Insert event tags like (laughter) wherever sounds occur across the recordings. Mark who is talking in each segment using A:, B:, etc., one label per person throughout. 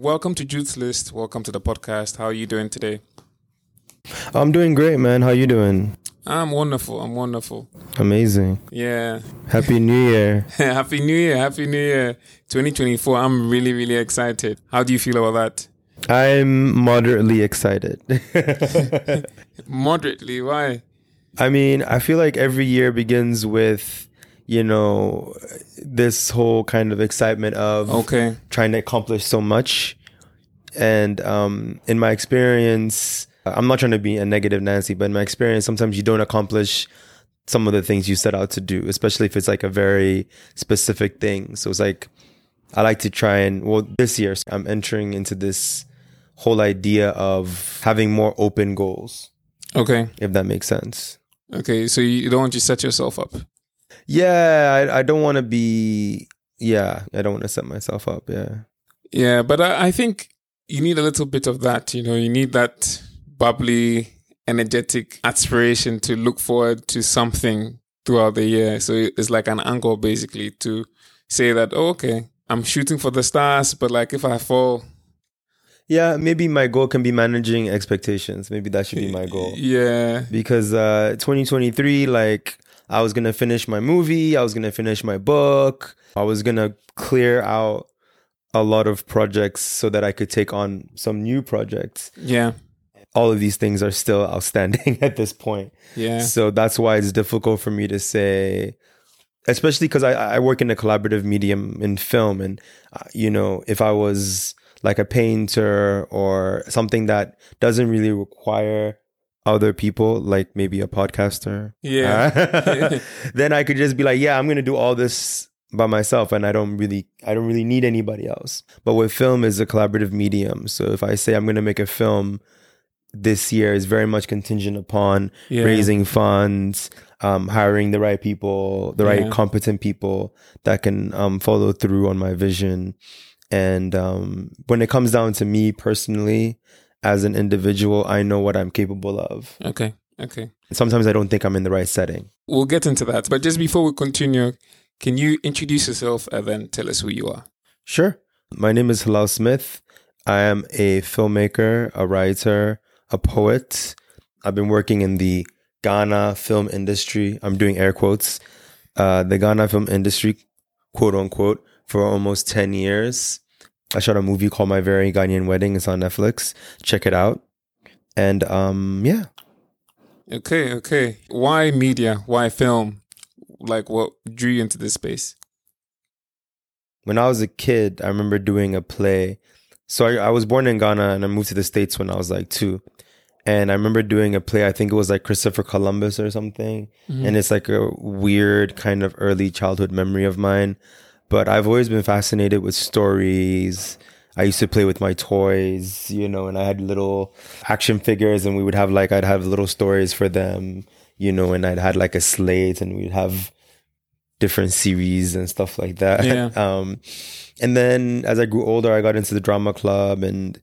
A: welcome to Jude's List. Welcome to the podcast. How are you doing today?
B: I'm doing great, man. How are you doing?
A: I'm wonderful. I'm wonderful.
B: Amazing.
A: Yeah.
B: Happy New Year. (laughs)
A: Happy New Year. Happy New Year 2024. I'm really, really excited. How do you feel about
B: that? I'm moderately excited. (laughs) (laughs)
A: moderately? Why?
B: I mean, I feel like every year begins with you know, this whole kind of excitement of
A: okay.
B: trying to accomplish so much. And um, in my experience, I'm not trying to be a negative Nancy, but in my experience, sometimes you don't accomplish some of the things you set out to do, especially if it's like a very specific thing. So it's like, I like to try and, well, this year, I'm entering into this whole idea of having more open goals.
A: Okay.
B: If that makes sense.
A: Okay. So you don't want to set yourself up?
B: Yeah, I, I don't want to be. Yeah, I don't want to set myself up. Yeah.
A: Yeah, but I, I think you need a little bit of that. You know, you need that bubbly, energetic aspiration to look forward to something throughout the year. So it's like an anchor basically to say that, oh, okay, I'm shooting for the stars, but like if I fall,
B: yeah, maybe my goal can be managing expectations. Maybe that should be my goal.
A: Yeah.
B: Because uh 2023 like I was gonna finish my movie, I was gonna finish my book, I was gonna clear out a lot of projects so that I could take on some new projects.
A: Yeah.
B: All of these things are still (laughs) outstanding at this point.
A: Yeah.
B: So that's why it's difficult for me to say, especially because I, I work in a collaborative medium in film. And, uh, you know, if I was like a painter or something that doesn't really require other people, like maybe a podcaster.
A: Yeah. (laughs) (laughs)
B: then I could just be like, yeah, I'm gonna do all this by myself and I don't really I don't really need anybody else. But with film is a collaborative medium. So if I say I'm gonna make a film this year is very much contingent upon yeah. raising funds, um, hiring the right people, the right competent people that can um, follow through on my vision. And um, when it comes down to me personally, as an individual, I know what I'm capable of.
A: Okay. Okay.
B: Sometimes I don't think I'm in the right setting.
A: We'll get into that. But just before we continue, can you introduce yourself and then tell us who you are?
B: Sure. My name is Helel Smith. I am a filmmaker, a writer, a poet. I've been working in the Ghana film industry. I'm doing air quotes. Uh, the Ghana film industry, quote unquote, for almost 10 years. I shot a movie called My Very Ghanaian Wedding. It's on Netflix. Check it out. And um, yeah.
A: Okay, okay. Why media? Why film? Like, what drew you into this space?
B: When I was a kid, I remember doing a play. So I, I was born in Ghana and I moved to the States when I was like two. And I remember doing a play, I think it was like Christopher Columbus or something. Mm-hmm. And it's like a weird kind of early childhood memory of mine but I've always been fascinated with stories. I used to play with my toys, you know, and I had little action figures and we would have like, I'd have little stories for them, you know, and I'd had like a slate and we'd have different series and stuff like that.
A: Yeah. (laughs)
B: Um, and then as I grew older, I got into the drama club and,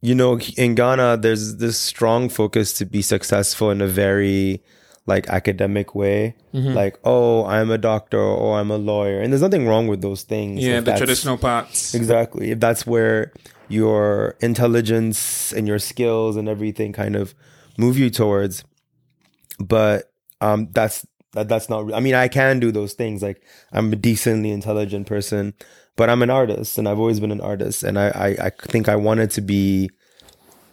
B: you know, in Ghana, there's this strong focus to be successful in a very, like academic way. Mm-hmm. like oh i'm a doctor or i'm a lawyer. And there's nothing wrong with those things
A: yeah the traditional parts.
B: Exactly. If that's where your intelligence and your skills and everything kind of move you towards. But um that's that, that's not i mean i can do those things. Like i'm a decently intelligent person but i'm an artist and i've always been an artist. And i i, I think i wanted to be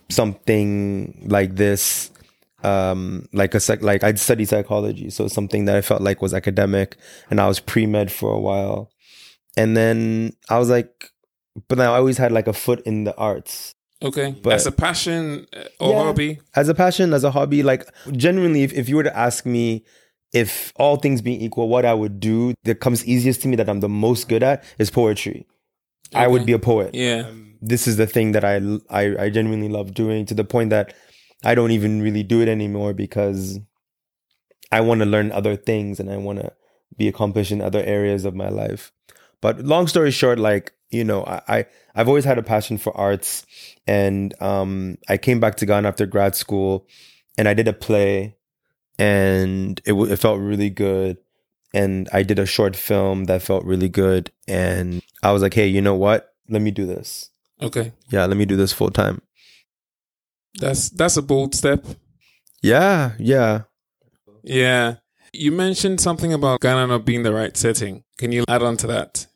B: something like this um, like a sec, like I'd studied psychology, so something that I felt like was academic, and I was pre med for a while, and then I was like, but then I always had like a foot in the arts.
A: Okay, but as a passion uh, or yeah, hobby,
B: as a passion, as a hobby, like genuinely, if if you were to ask me. If all things being equal, what I would do that comes easiest to me that I'm the most good at is poetry. Okay. I would be a poet.
A: Yeah.
B: This is the thing that I, I I genuinely love doing to the point that I don't even really do it anymore because I want to learn other things and I want to be accomplished in other areas of my life. But long story short, like, you know, I, I have always had a passion for arts and um I came back to Ghana after grad school and I did a play and it, it felt really good and I did a short film that felt really good and I was like, "Hey, you know what? Let me do this."
A: Okay.
B: Yeah, let me do this full time.
A: That's that's a bold step.
B: Yeah, yeah.
A: Yeah. You mentioned something about Ghana not being the right setting. Can you add on to that?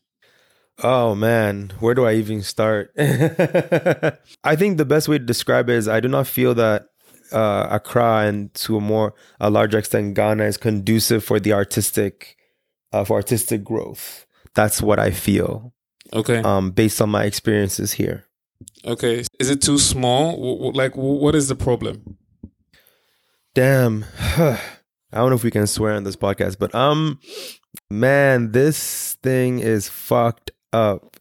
B: Oh man, where do I even start? (laughs) I think the best way to describe it is I do not feel that uh, Accra and to a more a larger extent Ghana is conducive for the artistic uh, for artistic growth. That's what I feel
A: Okay.
B: um, based on my experiences here.
A: Okay. Is it too small? W- Like, what is the problem?
B: Damn. (sighs) I don't know if we can swear on this podcast, but um man, this thing is fucked up.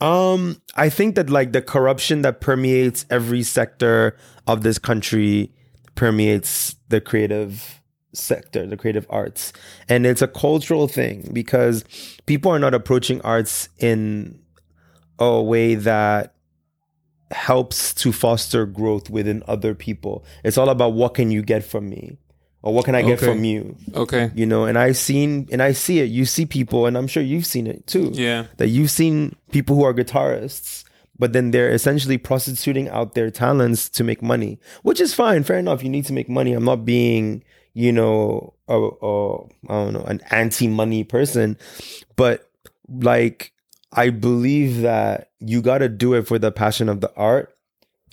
B: Um I think that like the corruption that permeates every sector of this country permeates the creative sector, the creative arts. And it's a cultural thing because people are not approaching arts in a way that helps to foster growth within other people. It's all about what can you get from me or what can I get
A: Okay.
B: from you,
A: Okay.
B: you know? And I've seen and I see it. You see people and I'm sure you've seen it too.
A: Yeah.
B: That you've seen people who are guitarists but then they're essentially prostituting out their talents to make money, which is fine. Fair enough. You need to make money. I'm not being, you know, a, a I don't know, an anti-money person, but like I believe that you got to do it for the passion of the art,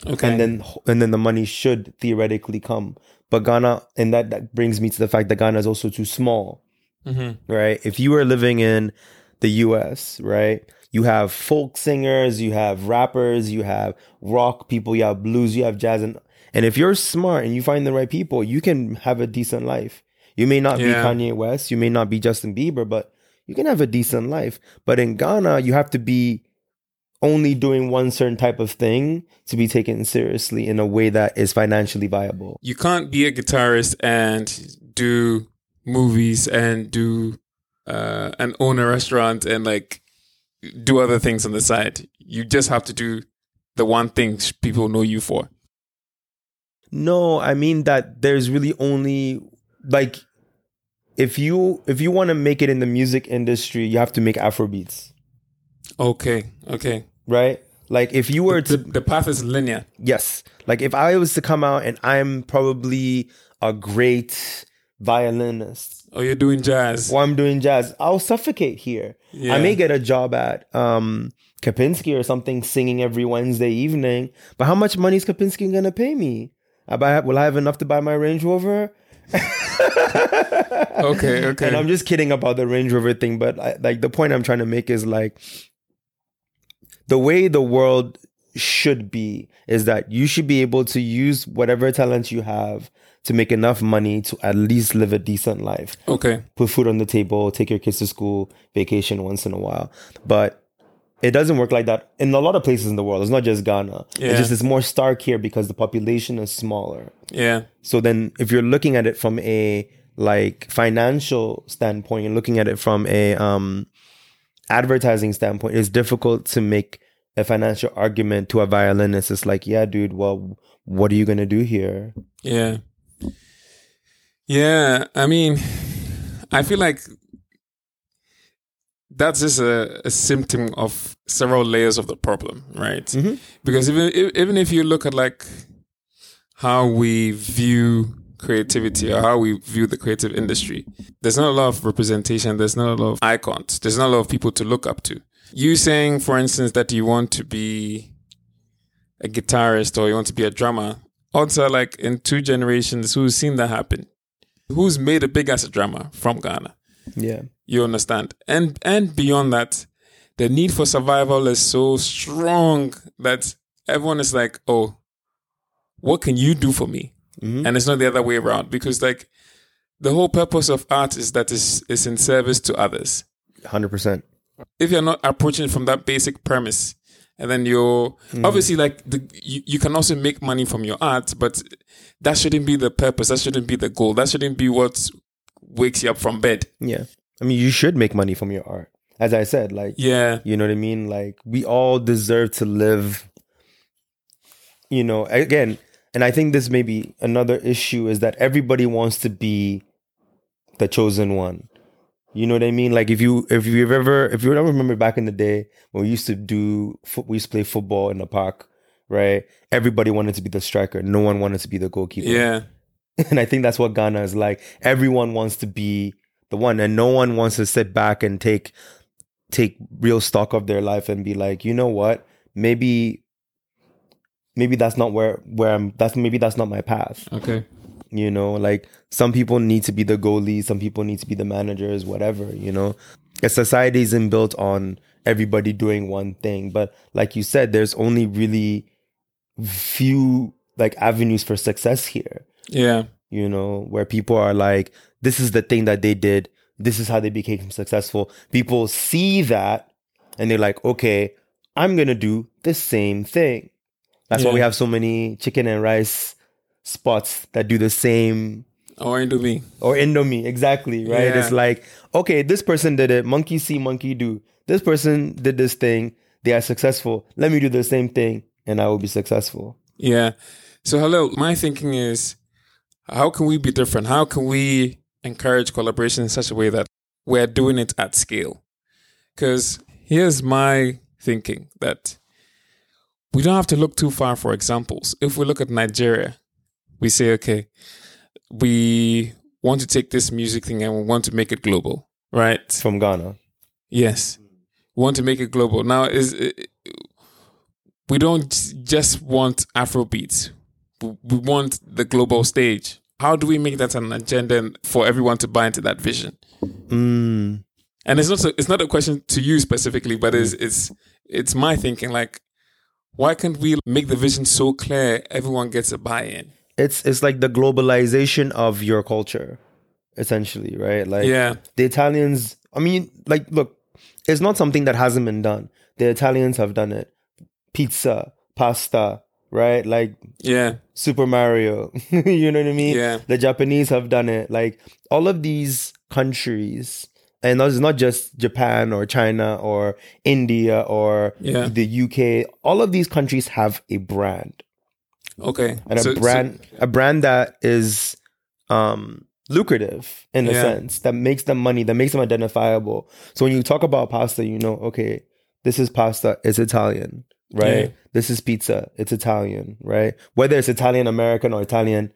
A: Okay.
B: and then and then the money should theoretically come. But Ghana, and that that brings me to the fact that Ghana is also too small
A: hmm
B: right? If you were living in the US, right? You have folk singers, you have rappers, you have rock people, you have blues, you have jazz and and if you're smart and you find the right people, you can have a decent life. You may not be Kanye West, you may not be Justin Bieber, but you can have a decent life. But in Ghana, you have to be only doing one certain type of thing to be taken seriously in a way that is financially viable.
A: You can't be a guitarist and do movies and do uh, and own a restaurant and like do other things on the side. You just have to do the one thing people know you for.
B: No, I mean that there's really only like if you if you want to make it in the music industry, you have to make Afro beats,
A: Okay. Okay.
B: right? Like if you were
A: The,
B: to
A: the path is linear.
B: yes, like if I was to come out and I'm probably a great violinist
A: Oh, you're doing jazz.
B: or I'm doing jazz, I'll suffocate here.
A: Yeah.
B: I may get a job at um Kempinski or something singing every Wednesday evening, but how much money is Kempinski gonna pay me? I buy, will I have enough to buy my Range Rover? (laughs)
A: Okay. Okay.
B: And I'm just kidding about the Range Rover thing, but I, like the point I'm trying to make is like the way the world should be is that you should be able to use whatever talent you have to make enough money to at least live a decent life.
A: okay.
B: Put food on the table, take your kids to school, vacation once in a while. But it doesn't work like that in a lot of places in the world. It's not just Ghana.
A: Yeah.
B: It's just it's more stark here because the population is smaller.
A: Yeah.
B: So then if you're looking at it from a like financial standpoint and looking at it from a um advertising standpoint, it's difficult to make a financial argument to a violinist. It's like, yeah, dude, well, what are you gonna do here?
A: Yeah. Yeah. I mean, I feel like that's just a, a symptom of several layers of the problem, right?
B: Mhm.
A: Because even if- even if you look at like how we view creativity or how we view the creative industry, there's not a lot of representation. There's not a lot of icons. There's not a lot of people to look up to. You saying, for instance, that you want to be a guitarist or you want to be a drummer. Also, like in two generations, who's seen that happen? Who's made it big as a drummer from Ghana?
B: Yeah.
A: You understand? And and beyond that, the need for survival is so strong that everyone is like, oh, what can you do for me?
B: Mhm.
A: And it's not the other way around because like the whole purpose of art is that is is in service to others.
B: Hundred percent.
A: If you're not approaching it from that basic premise, and then you're obviously like the, you, you can also make money from your art, but that shouldn't be the purpose. That shouldn't be the goal. That shouldn't be what wakes you up from bed.
B: Yeah. I mean you should make money from your art. As I said, like
A: Yeah.
B: You know what I mean? Like we all deserve to live. You know, again, and I think this may be another issue is that everybody wants to be the chosen one. You know what I mean? Like if you if you've ever if you ever remember back in the day when we used to do we used to play football in the park, right? Everybody wanted to be the striker. No one wanted to be the goalkeeper.
A: Yeah. (laughs)
B: And I think that's what Ghana is like. Everyone wants to be the one and no one wants to sit back and take take real stock of their life and be like, "You know what? Maybe maybe that's not where where I'm that's maybe that's not my path."
A: Okay.
B: You know, like some people need to be the goalie, some people need to be the managers, whatever, you know. A society isn't built on everybody doing one thing. But like you said, there's only really few like avenues for success here,
A: Yeah.
B: You know, where people are like, this is the thing that they did, this is how they became successful. People see that and they're like, okay, I'm gonna do the same thing. That's why we have so many chicken and rice spots that do the same
A: Or Indomie.
B: or Indomie, exactly, right?
A: Yeah.
B: It's like, okay, this person did it, monkey see, monkey do. This person did this thing, they are successful. Let me do the same thing and I will be successful.
A: Yeah. So hello, my thinking is how can we be different? How can we encourage collaboration in such a way that we're doing it at scale? Because here's my thinking that we don't have to look too far for examples. If we look at Nigeria, we say, okay, we want to take this music thing and we want to make it global, right?
B: From Ghana.
A: Yes. We want to make it global. Now is we don't just want Afro beats. We want the global stage. How do we make that an agenda for everyone to buy into that vision?
B: Mm.
A: And it's not a, it's not a question to you specifically, but it's it's it's my thinking. Like, why can't we make the vision so clear everyone gets a buy-in?
B: It's it's like the globalization of your culture, essentially, right? Like
A: Yeah,
B: the Italians, I mean, like, look, it's not something that hasn't been done. The Italians have done it. Pizza, pasta, right? Like
A: yeah,
B: Super Mario. (laughs) you know what I mean?
A: Yeah.
B: The Japanese have done it. Like all of these countries, and it's not just Japan or China or India or
A: Yeah.
B: the UK. All of these countries have a brand
A: okay.
B: and a
A: So- so-
B: brand, a brand that is um, lucrative in a
A: Yeah.
B: sense that makes them money, that makes them identifiable. So when you talk about pasta, you know, okay, this is pasta, it's Italian, right?
A: Yeah.
B: This is pizza, it's Italian, right? Whether it's Italian American or Italian,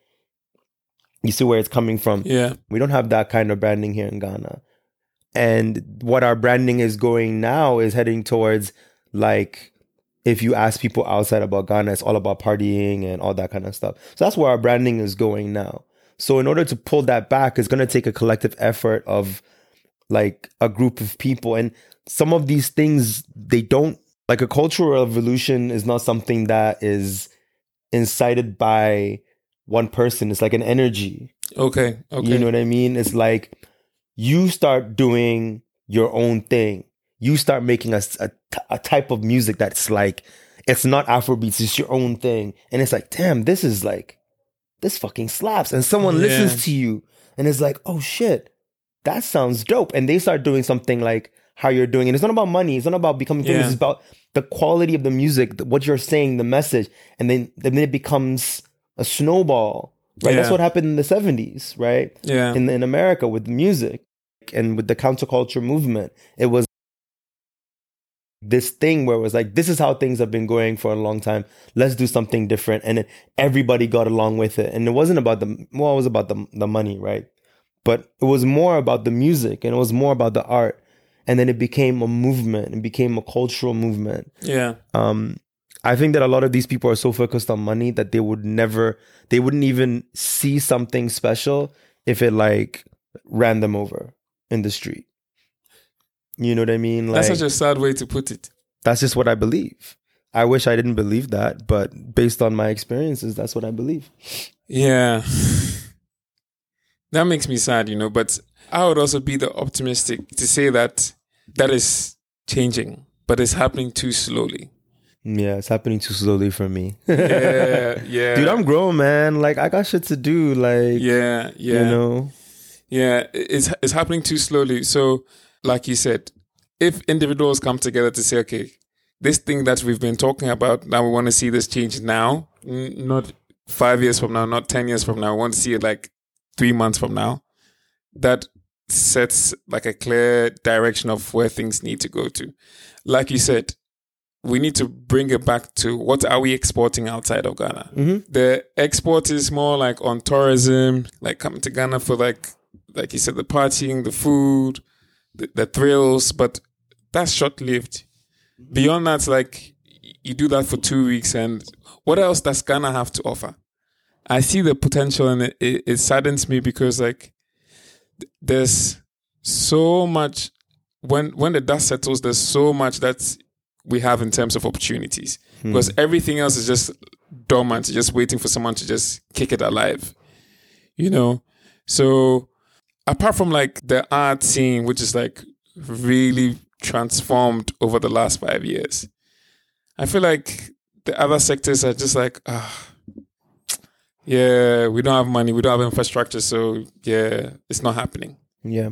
B: you see where it's coming from.
A: yeah,
B: We don't have that kind of branding here in Ghana. And what our branding is going now is heading towards like if you ask people outside about Ghana, it's all about partying and all that kind of stuff. So that's where our branding is going now. So in order to pull that back, it's gonna take a collective effort of like a group of people. And some of these things they don't like a cultural revolution is not something that is incited by one person. It's like an energy.
A: okay, okay.
B: You know what I mean? It's like you start doing your own thing. You start making a a type of music that's like, it's not Afrobeats, it's your own thing. And it's like, damn, this is like, this fucking slaps. And someone
A: Yeah.
B: listens to you and it's like, oh shit, that sounds dope. And they start doing something like how you're doing. And it's not about money, it's not about becoming famous,
A: Yeah.
B: it's about the quality of the music, what you're saying, the message. And then, then it becomes a snowball, right? That's what happened in the 70s, right?
A: yeah,
B: in in America with music and with the counterculture movement. It was this thing where it was like, this is how things have been going for a long time. Let's do something different, and then everybody got along with it. And it wasn't about the well, it was about the the money, right? But it was more about the music, and it was more about the art. And then it became a movement. It became a cultural movement
A: yeah,
B: um i think that a lot of these people are so focused on money that they would never they wouldn't even see something special if it like ran them over in the street you know what i mean like
A: That's such a sad way to put it.
B: that's just what i believe i wish i didn't believe that but based on my experiences that's what i believe
A: Yeah. (laughs) That makes me sad, you know, but I would also be the optimistic to say that that is changing, but it's happening too slowly.
B: yeah it's happening too slowly for me (laughs)
A: Yeah, yeah.
B: dude i'm grown man like i got shit to do like
A: yeah, yeah.
B: you know
A: Yeah, it's it's happening too slowly. So, like you said, if individuals come together to say, okay, this thing that we've been talking about, now we want to see this change now, not five years from now, not ten years from now. We want to see it like three months from now. That sets like a clear direction of where things need to go to. Like you said, we need to bring it back to what are we exporting outside of Ghana?
B: Mm-hmm.
A: The export is more like on tourism, like coming to Ghana for like, like you said, the partying, the food, the, the thrills, but that's short lived. Beyond that, like you do that for two weeks, and what else does Ghana have to offer? I see the potential, and it, it, it saddens me because like there's so much when when the dust settles. There's so much that we have in terms of opportunities because everything else is just dormant, just waiting for someone to just kick it alive. You know, so apart from like the art scene, which is like really transformed over the last five years, I feel like the other sectors are just like, ah, yeah, we don't have money, we don't have infrastructure, so yeah, it's not happening.
B: Yeah.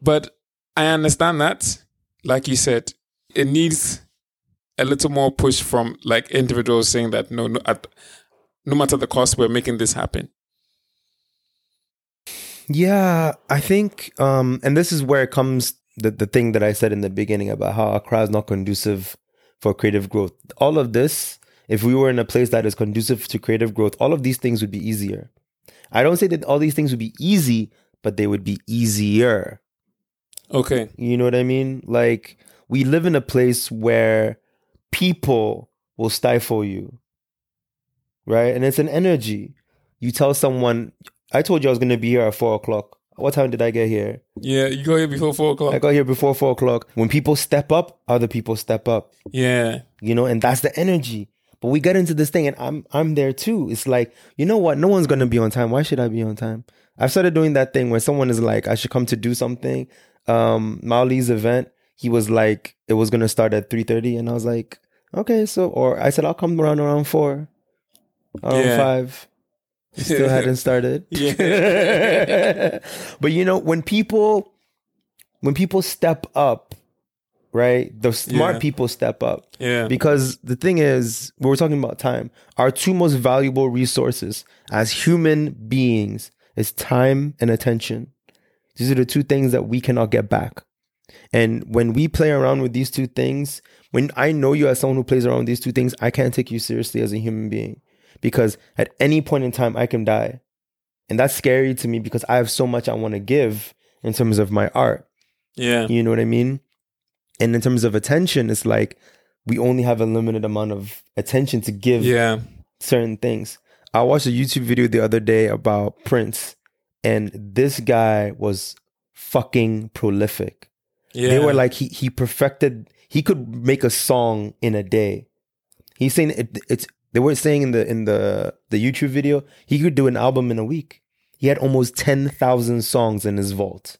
A: But I understand that, like you said, it needs a little more push from like individuals saying that no, no, at, no matter the cost, we're making this happen.
B: Yeah, I think, um, and this is where it comes the, the thing that I said in the beginning about how Accra is not conducive for creative growth. All of this, if we were in a place that is conducive to creative growth, all of these things would be easier. I don't say that all these things would be easy, but they would be easier.
A: Okay.
B: You know what I mean? Like, we live in a place where people will stifle you, right? And it's an energy. You tell someone, I told you I was going to be here at four o'clock. What time did I get here?
A: Yeah, you go here before four o'clock.
B: I got here before four o'clock. When people step up, other people step up.
A: yeah.
B: You know, and that's the energy. But we get into this thing, and I'm I'm there too. It's like, you know what? No one's gonna be on time. Why should I be on time? I've started doing that thing where someone is like, I should come to do something. Um, Mauli's event, he was like, it was gonna start at three thirty, and I was like, okay, so or I said I'll come around around four, around
A: Yeah.
B: five. Still (laughs) hadn't started.
A: Yeah. (laughs)
B: but you know, when people when people step up, right? The smart
A: Yeah.
B: people step up.
A: Yeah.
B: Because the thing is, we we're talking about time. Our two most valuable resources as human beings is time and attention. These are the two things that we cannot get back. And when we play around with these two things, when I know you as someone who plays around with these two things, I can't take you seriously as a human being because at any point in time, I can die. And that's scary to me because I have so much I want to give in terms of my art.
A: yeah.
B: You know what I mean? And in terms of attention, it's like we only have a limited amount of attention to give
A: Yeah.
B: certain things. I watched a YouTube video the other day about Prince, and this guy was fucking prolific.
A: Yeah.
B: They were like he he perfected. He could make a song in a day. He's saying it, it's. They were saying in the in the the YouTube video he could do an album in a week. He had almost ten thousand songs in his vault.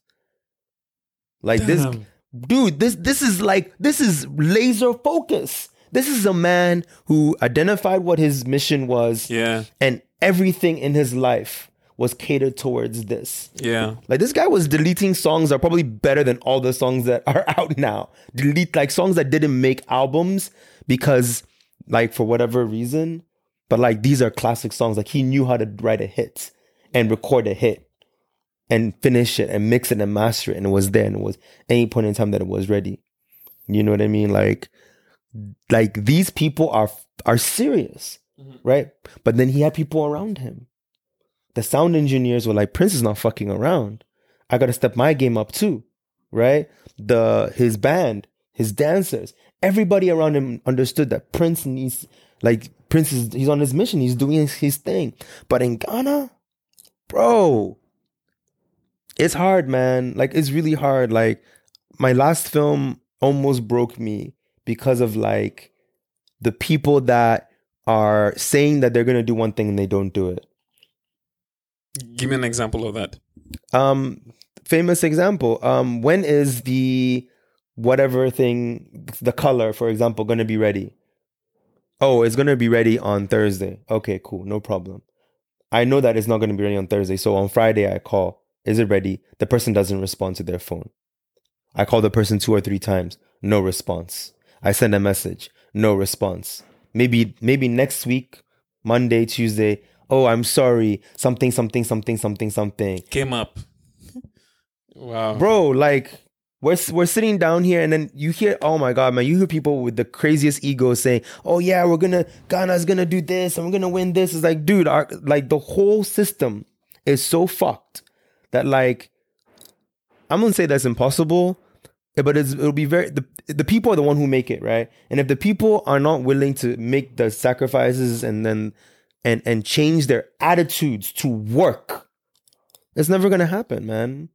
B: Like this,
A: Damn.
B: Dude. This this is like this is laser focus. This is a man who identified what his mission was,
A: Yeah.
B: and everything in his life was catered towards this.
A: Yeah.
B: Like this guy was deleting songs that are probably better than all the songs that are (laughs) out now. Delete like songs that didn't make albums because like for whatever reason, but like these are classic songs. Like he knew how to write a hit and record a hit and finish it and mix it and master it and it was there and it was any point in time that it was ready. You know what I mean? Like like these people are are serious, mm-hmm. right? But then he had people around him the sound engineers were like, Prince is not fucking around. I gotta step my game up too, right? The his band, his dancers, everybody around him understood that Prince needs like Prince is he's on his mission, he's doing his, his thing. But in Ghana, bro, it's hard, man. Like it's really hard. Like my last film almost broke me because of like the people that are saying that they're gonna do one thing and they don't do it.
A: Give me an example of that.
B: um famous example um when is the whatever thing the color for example going to be ready oh it's going to be ready on thursday okay cool no problem i know that it's not going to be ready on thursday so on friday i call is it ready the person doesn't respond to their phone i call the person two or three times no response i send a message no response maybe maybe next week monday tuesday oh i'm sorry something something something something something
A: Came up. (laughs) Wow.
B: bro. Like we're we're sitting down here, and then you hear, oh my god, man, you hear people with the craziest egos saying, oh yeah, we're gonna Ghana's gonna do this, and we're gonna win this. It's like, dude, our like the whole system is so fucked that like I'm gonna say that's impossible, but it's, it'll be very the the people are the one who make it right, and if the people are not willing to make the sacrifices and then and and change their attitudes to work, it's never gonna happen, man.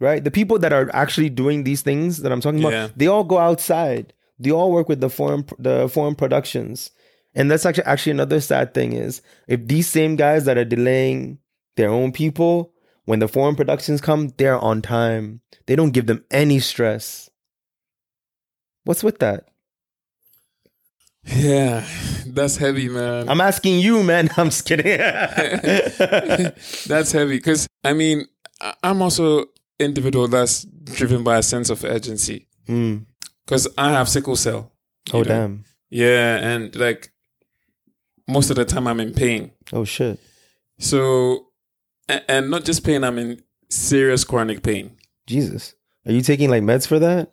B: Right? The people that are actually doing these things that I'm talking about,
A: Yeah.
B: they all go outside. They all work with the foreign the foreign productions. And that's actually actually another sad thing is if these same guys that are delaying their own people, when the foreign productions come, they're on time. They don't give them any stress. What's with that?
A: Yeah, that's heavy, man.
B: I'm asking you, man. (laughs) I'm just kidding. (laughs)
A: that's heavy because I mean I'm also individual that's driven by a sense of urgency
B: Mm.
A: because I have sickle cell.
B: Oh
A: know?
B: damn.
A: Yeah, and like most of the time I'm in pain.
B: Oh shit.
A: So and, and not just pain, I'm in serious chronic pain.
B: Jesus. Are you taking like meds for that?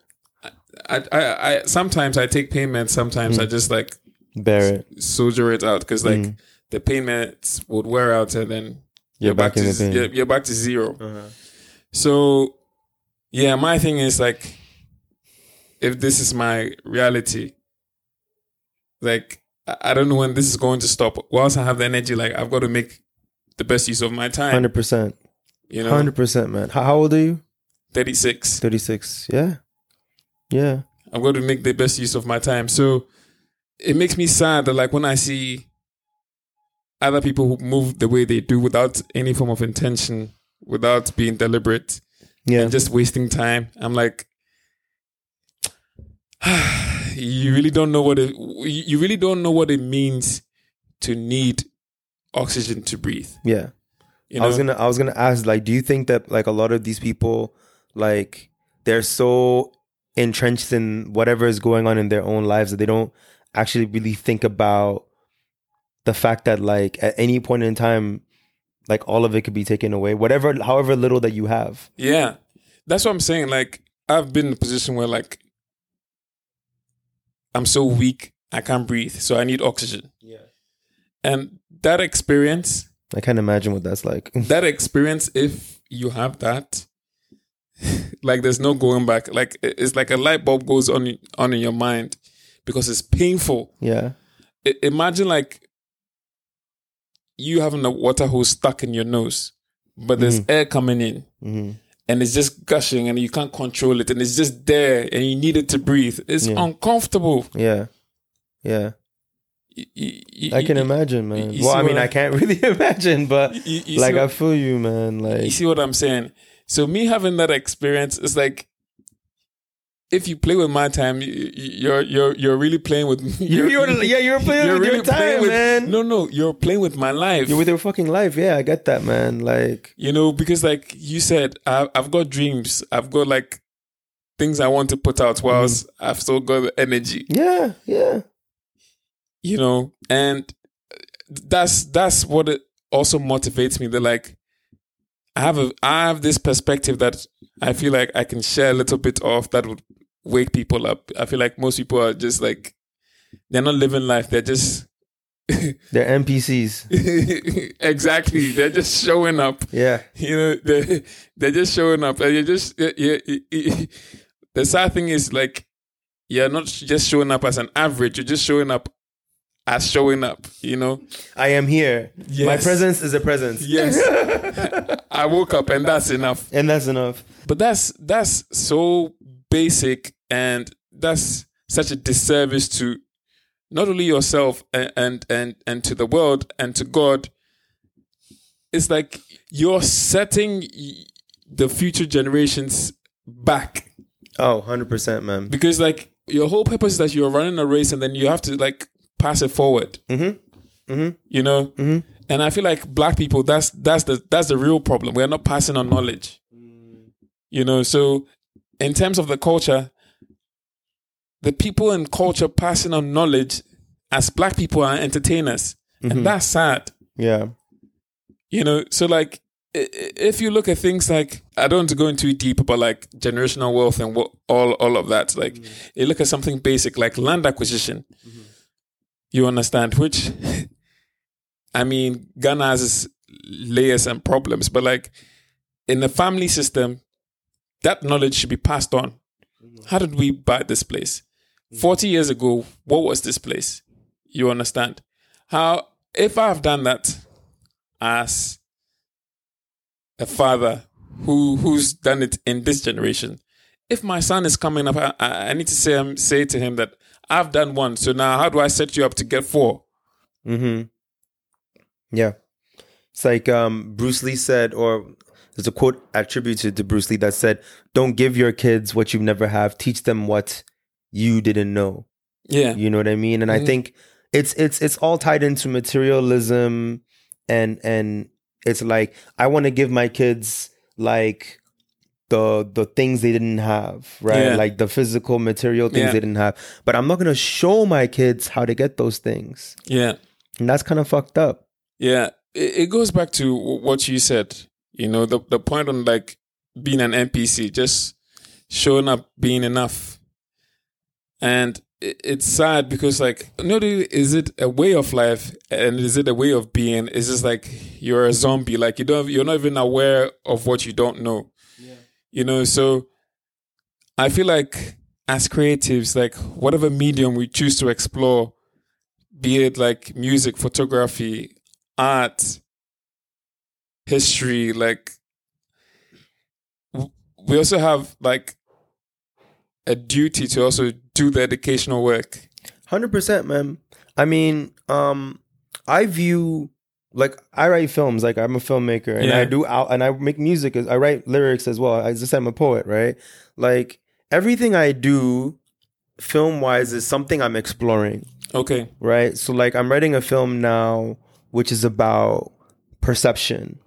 A: I I, I sometimes I take pain meds, sometimes
B: Hmm.
A: I just like
B: Bear it.
A: soldier it out because like
B: Mm.
A: the pain meds would wear out and then
B: You're back in
A: to
B: the
A: z-
B: pain.
A: You're, you're back to 0
B: Uh-huh.
A: So, yeah, my thing is like, if this is my reality, like, I I don't know when this is going to stop. Whilst I have the energy, like, I've got to make the best use of my time.
B: Hundred percent.
A: You know,
B: Hundred percent, man. How, how old are you?
A: 36.
B: Thirty six. Yeah. Yeah.
A: I'm going to make the best use of my time. So, it makes me sad that, like, when I see other people who move the way they do without any form of intention, without being deliberate,
B: Yeah.
A: and just wasting time. I'm like, (sighs) you really don't know what it. You really don't know what it means to need oxygen to breathe.
B: yeah.
A: You know,
B: I was gonna I was gonna ask, like, do you think that like a lot of these people, like, they're so entrenched in whatever is going on in their own lives that they don't actually really think about the fact that like at any point in time, like all of it could be taken away, whatever, however little that you have.
A: yeah, that's what I'm saying. Like, I've been in a position where like I'm so weak, I can't breathe, so I need oxygen.
B: Yeah.
A: And that experience,
B: I can't imagine what that's like. (laughs)
A: that experience, if you have that, (laughs) like there's no going back. Like it's like a light bulb goes on on in your mind because it's painful.
B: yeah.
A: I- imagine like you having a water hose stuck in your nose, but there's air coming in
B: hmm
A: and it's just gushing and you can't control it and it's just there and you need it to breathe. It's
B: Yeah.
A: uncomfortable.
B: Yeah. Yeah. I can imagine, man. well, I mean,
A: I-
B: I can't (laughs) really imagine, but
A: y- y- you
B: like,
A: see
B: I
A: what-
B: feel you, man. Like, you
A: see what I'm saying? So me having that experience is like, if you play with my time, you- you- you're you're you're really playing with. (laughs)
B: you, you're, yeah, you're playing
A: you're
B: with your
A: really playing
B: time,
A: with-
B: man.
A: No, no, you're playing with my life.
B: You're with your fucking life. Yeah, I get that, man. Like,
A: you know, because like you said, I, I've got dreams. I've got like things I want to put out, whilst
B: Mm-hmm.
A: I've still got the energy.
B: yeah, yeah.
A: You know, and that's that's what it also motivates me. That like I have a I have this perspective that I feel like I can share a little bit of that would wake people up. I feel like most people are just like they're not living life. They're just (laughs)
B: They're NPCs. (laughs)
A: exactly. They're just showing up.
B: Yeah,
A: You know, they're, they're just showing up, and you're just yeah. (laughs) The sad thing is like you're not just showing up as an average. You're just showing up as showing up. You know.
B: I am here. My presence is a presence.
A: Yes. (laughs) I woke up, and that's enough.
B: And that's enough.
A: But that's that's so basic, and that's such a disservice to not only yourself and and and, and to the world and to God. It's like you're setting the future generations back
B: Oh, 100%, man.
A: because like your whole purpose is that you're running a race and then you have to like pass it forward.
B: Mm-hmm. Mm-hmm.
A: You know,
B: Mhm.
A: and I feel like black people that's that's the that's the real problem. We're not passing on knowledge. You know, so in terms of the culture, the people in culture passing on knowledge as black people are entertainers. And that's sad.
B: Yeah.
A: You know, so like if you look at things like I don't want to go into deep about like generational wealth and what all all of that. Like you look at something basic like land acquisition. You understand? Which I mean, Ghana has its layers and problems, but like in the family system, that knowledge should be passed on. How did we buy this place? 40 years ago, what was this place? You understand? How, if I've done that as a father who who's done it in this generation, if my son is coming up, I, I I need to say, um, say to him that I've done one. So now, how do I set you up to get four?
B: Mm-hmm. Yeah. It's like um, Bruce Lee said, or there's a quote attributed to Bruce Lee that said, Don't give your kids what you've never have, teach them what you didn't know.
A: Yeah,
B: You know what I mean? And I
A: Mhm.
B: think it's it's it's all tied into materialism and and it's like I want to give my kids like the the things they didn't have, right?
A: Yeah.
B: Like the physical material things
A: Yeah.
B: they didn't have. But I'm not gonna show my kids how to get those things.
A: yeah.
B: And that's kind of fucked up.
A: Yeah, it, it goes back to what you said. You know, the the point on like being an NPC, just showing up, being enough, and it, it's sad because like, not is it a way of life, and is it a way of being? It's just like you're a zombie. Like you don't, you're not even aware of what you don't know. You know, so I feel like as creatives, like whatever medium we choose to explore, be it like music, photography, art, history, like we also have like a duty to also do the educational work.
B: Hundred percent, man. I mean, um, I view like I write films, like I'm a filmmaker, and
A: Yeah.
B: I do out and I make music. as I write lyrics as well. I said, I'm a poet, right? Like everything I do, film wise, is something I'm exploring,
A: Okay.
B: right? So like I'm writing a film now, which is about perception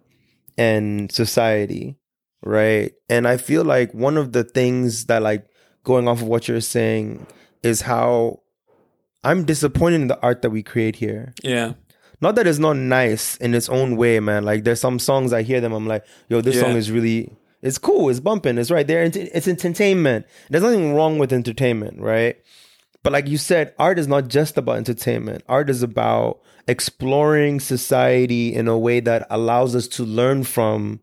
B: and society, right? And I feel like one of the things that like going off of what you're saying is how I'm disappointed in the art that we create here.
A: Yeah.
B: Not that it's not nice in its own way, man. Like there's some songs I hear them, I'm like, yo, this
A: Yeah.
B: song is really it's cool, it's bumping, it's right there. It's, it's entertainment. There's nothing wrong with entertainment, right? But like you said, art is not just about entertainment. Art is about exploring society in a way that allows us to learn from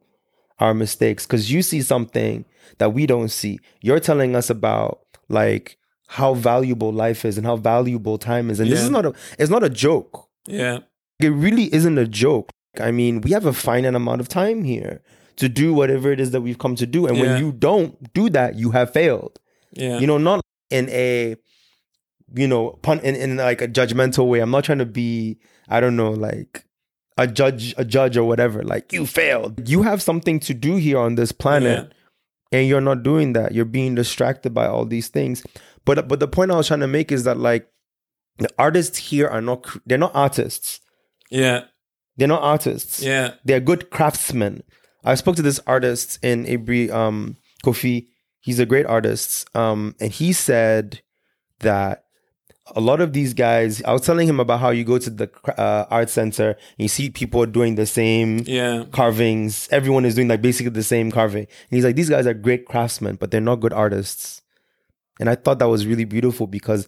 B: our mistakes. Because you see something that we don't see. You're telling us about like how valuable life is and how valuable time is. And this is not a it's not a joke.
A: Yeah.
B: It really isn't a joke. I mean, we have a finite amount of time here to do whatever it is that we've come to do. And
A: Yeah.
B: when you don't do that, you have failed
A: Yeah.
B: you know not in a you know pun in, in like a judgmental way i'm not trying to be i don't know like a judge a judge or whatever like you failed you have something to do here on this planet and you're not doing that you're being distracted by all these things but but the point i was trying to make is that like the artists here are not they're not artists
A: Yeah.
B: they're not artists
A: Yeah.
B: they're good craftsmen. I spoke to this artist in Aburi, um, Kofi. He's a great artist. Um, and he said that a lot of these guys, I was telling him about how you go to the uh, art center and you see people doing the same
A: Yeah.
B: carvings. Everyone is doing like basically the same carving. And he's like, these guys are great craftsmen, but they're not good artists. And I thought that was really beautiful because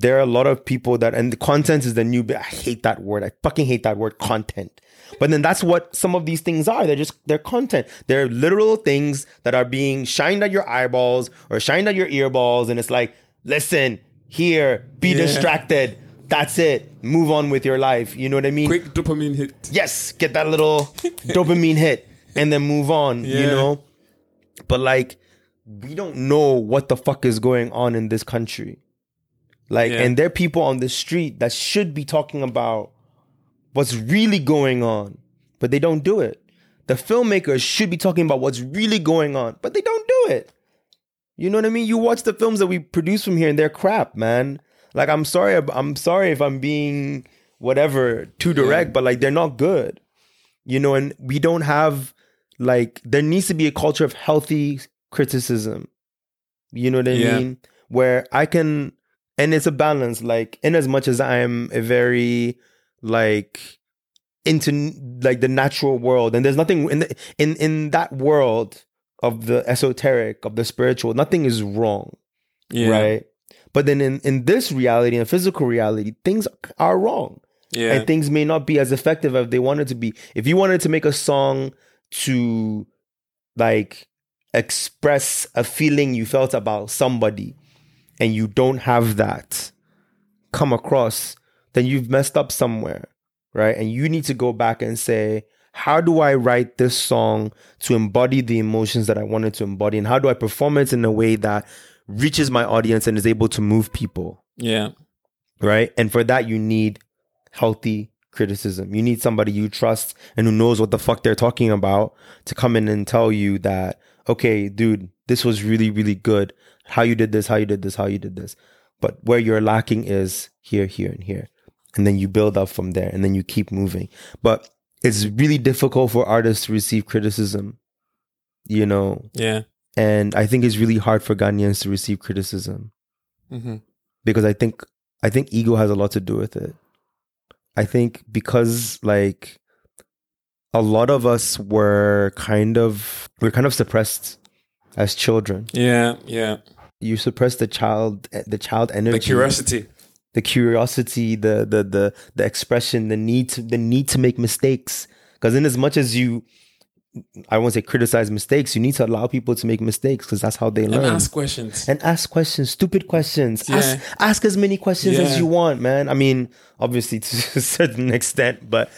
B: there are a lot of people that, and the content is the new bit. I hate that word. I fucking hate that word, content. But then that's what some of these things are. They're just, they're content. They're literal things that are being shined at your eyeballs or shined at your earballs. And it's like, listen, here, be
A: Yeah.
B: distracted. That's it. Move on with your life. You know what I mean?
A: Quick dopamine hit.
B: yes, get that little (laughs) dopamine hit and then move on, you know? But like, we don't know what the fuck is going on in this country. Like,
A: Yeah.
B: and there are people on the street that should be talking about what's really going on, but they don't do it. The filmmakers should be talking about what's really going on, but they don't do it. You know what I mean? You watch the films that we produce from here and they're crap, man. Like I'm sorry I'm sorry if I'm being whatever too direct, but like they're not good. You know, and we don't have like there needs to be a culture of healthy criticism. You know what I
A: Yeah.
B: mean? Where I can and it's a balance like in as much as I am a very like into like the natural world and there's nothing in the, in in that world of the esoteric of the spiritual nothing is wrong
A: Yeah.
B: right but then in in this reality in physical reality things are wrong
A: Yeah.
B: and things may not be as effective as they wanted to be if you wanted to make a song to like express a feeling you felt about somebody and you don't have that come across then you've messed up somewhere right and you need to go back and say how do i write this song to embody the emotions that i wanted to embody and how do i perform it in a way that reaches my audience and is able to move people
A: yeah.
B: right? And for that, you need healthy criticism. You need somebody you trust and who knows what the fuck they're talking about to come in and tell you that, okay, dude, this was really, really good. How you did this, how you did this, how you did this. But where you're lacking is here, here, and here. And then you build up from there and then you keep moving. But it's really difficult for artists to receive criticism, you know,
A: Yeah.
B: and I think it's really hard for Ghanaians to receive criticism
A: hmm
B: because I think I think ego has a lot to do with it. I think because like a lot of us were kind of we're kind of suppressed as children.
A: Yeah. Yeah.
B: You suppress the child the child energy,
A: The curiosity.
B: the curiosity, the the the the expression, the need to the need to make mistakes. Because in as much as you I won't say criticize mistakes, you need to allow people to make mistakes because that's how they
A: And
B: learn
A: ask questions.
B: and ask questions, stupid questions. Ask
A: Yeah.
B: ask as many questions as you want, man. I mean, obviously (laughs) to a certain extent, but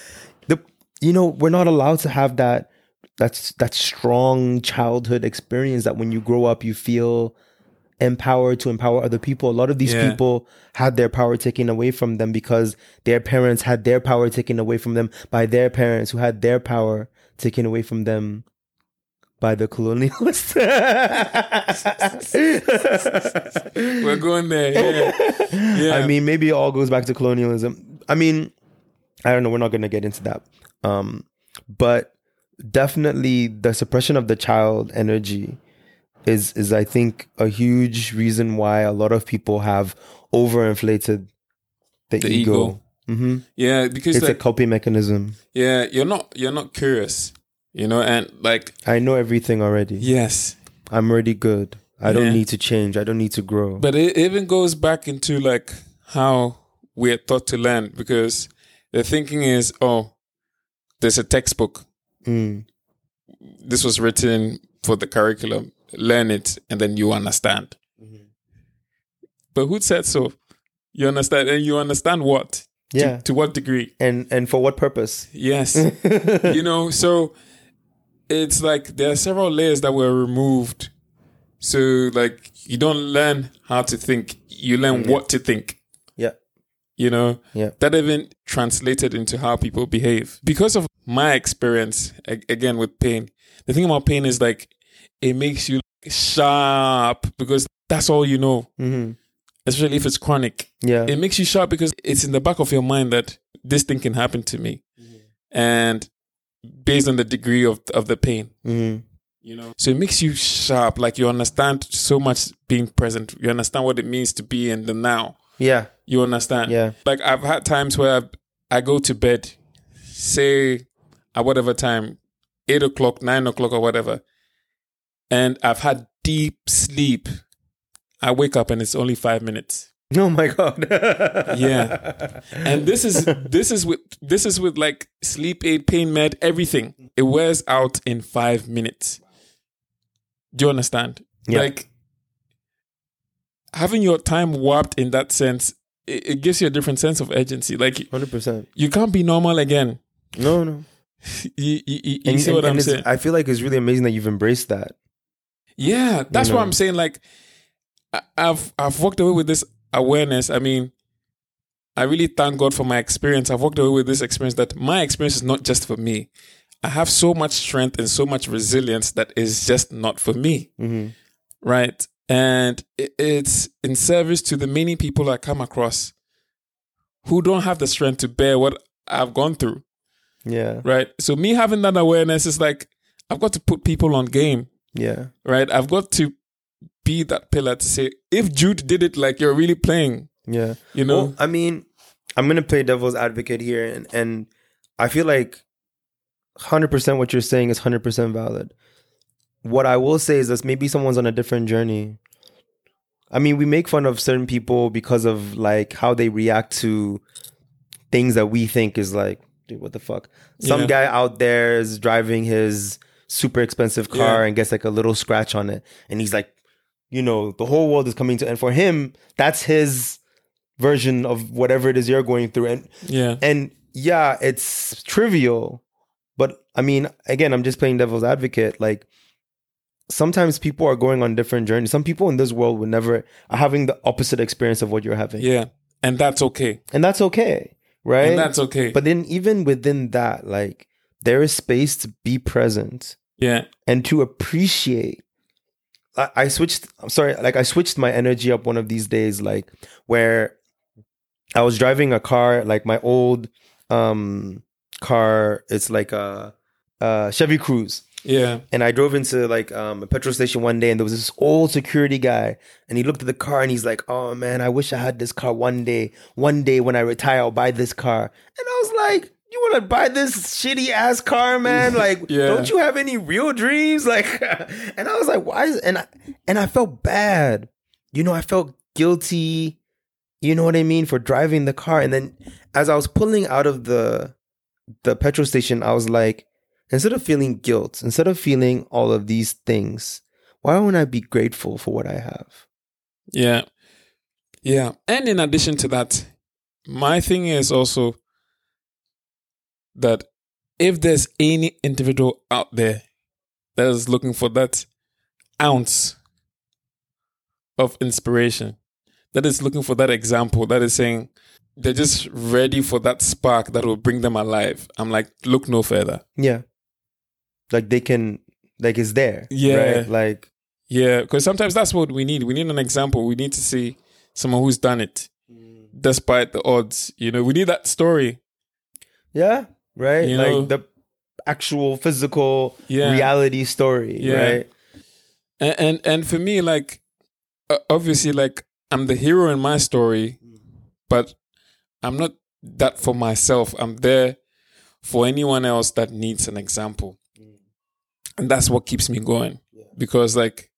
B: the you know we're not allowed to have that that's that strong childhood experience that when you grow up you feel empowered to empower other people. A lot of these
A: Yeah.
B: people had their power taken away from them because their parents had their power taken away from them by their parents who had their power taken away from them by the colonialists. (laughs)
A: We're going there. Yeah. (laughs) Yeah.
B: I mean, maybe it all goes back to colonialism. I mean, I don't know. We're not going to get into that. Um, but definitely the suppression of the child energy is is I think a huge reason why a lot of people have overinflated the,
A: The
B: ego.
A: ego.
B: hmm
A: yeah. Because
B: It's a
A: like,
B: coping mechanism.
A: yeah, you're not you're not curious, you know, and like
B: I know everything already.
A: yes,
B: I'm already good. I don't need to change. I don't need to grow.
A: But it even goes back into like how we're taught to learn because the thinking is, oh, there's a textbook.
B: Mm.
A: This was written for the curriculum. Learn it and then you understand.
B: Mm-hmm.
A: But who said so? You understand and you understand what?
B: Yeah.
A: To, to what degree?
B: and and for what purpose?
A: Yes. (laughs) you know, so it's like there are several layers that were removed. So like you don't learn how to think, you learn what to think.
B: Yeah.
A: You know,
B: Yeah.
A: that even translated into how people behave. Because of my experience, again with pain, the thing about pain is like it makes you sharp because that's all you know,
B: hmm
A: especially if it's chronic.
B: Yeah.
A: It makes you sharp because it's in the back of your mind that this thing can happen to me. And based on the degree of, of the pain,
B: hmm
A: you know, so it makes you sharp. Like you understand so much being present. You understand what it means to be in the now.
B: Yeah.
A: You understand?
B: Yeah.
A: Like I've had times where I've, I go to bed, say at whatever time, eight o'clock, nine o'clock, or whatever, and I've had deep sleep. I wake up and it's only five minutes. (laughs)
B: Oh my god. (laughs)
A: Yeah. And this is this is with this is with like sleep aid, pain med, everything. It wears out in five minutes. Do you understand?
B: Yeah.
A: Like having your time warped in that sense, it, it gives you a different sense of urgency. Like
B: Hundred percent.
A: you can't be normal again.
B: No, no. (laughs)
A: You, you, you,
B: And,
A: see what
B: and
A: I'm
B: it's-
A: saying?
B: I feel like it's really amazing that you've embraced that.
A: Yeah, that's
B: know.
A: what I'm saying. Like, I- I've I've walked away with this awareness. I mean, I really thank God for my experience. I've walked away with this experience that my experience is not just for me. I have so much strength and so much resilience that is just not for me,
B: hmm
A: right? And it- it's in service to the many people I come across who don't have the strength to bear what I've gone through,
B: Yeah.
A: right? So me having that awareness is like I've got to put people on game
B: Yeah.
A: right? I've got to be that pillar to say, if Jude did it like you're really playing,
B: Yeah.
A: you know?
B: Well, I mean, I'm gonna play devil's advocate here, and and I feel like 100% what you're saying is 100% valid. What I will say is this maybe someone's on a different journey. I mean, we make fun of certain people because of like how they react to things that we think is like, dude, what the fuck? Some
A: Yeah.
B: guy out there is driving his super expensive car
A: Yeah.
B: and gets like a little scratch on it. And he's like, you know, the whole world is coming to, and for him, that's his version of whatever it is you're going through. And
A: Yeah.
B: and yeah, it's trivial, but I mean, again, I'm just playing devil's advocate. Like sometimes people are going on different journeys. Some people in this world would never are having the opposite experience of what you're having,
A: Yeah. And that's okay.
B: and that's okay, right?
A: And that's okay.
B: but then even within that, like there is space to be present
A: yeah.
B: and to appreciate. I, I switched. I'm sorry. Like I switched my energy up one of these days, like where I was driving a car, like my old um car. It's like a, a Chevy Cruze.
A: Yeah.
B: and I drove into like um, a petrol station one day, and there was this old security guy, and he looked at the car, and he's like, "Oh man, I wish I had this car one day. One day when I retire, I'll buy this car." And I was like, "You want to buy this shitty ass car, man? (laughs) Like,
A: Yeah.
B: don't you have any real dreams?" (laughs) Like, and I was like, "Why?" Is, and I and I felt bad. You know, I felt guilty. You know what I mean for driving the car, and then as I was pulling out of the the petrol station, I was like instead of feeling guilt, instead of feeling all of these things, why wouldn't I be grateful for what I have?
A: Yeah. Yeah. And in addition to that, my thing is also that if there's any individual out there that is looking for that ounce of inspiration, that is looking for that example, that is saying they're just ready for that spark that will bring them alive, I'm like, look no further.
B: Yeah. Like they can like it's there.
A: Yeah.
B: Right? Like
A: Yeah, because sometimes that's what we need. We need an example. We need to see someone who's done it mm. despite the odds. You know, we need that story.
B: Yeah. Right?
A: You
B: like
A: know?
B: the actual physical
A: Yeah.
B: reality story.
A: Yeah.
B: Right.
A: And, and and for me, like obviously, like I'm the hero in my story, but I'm not that for myself. I'm there for anyone else that needs an example, mm. and that's what keeps me going. Because like,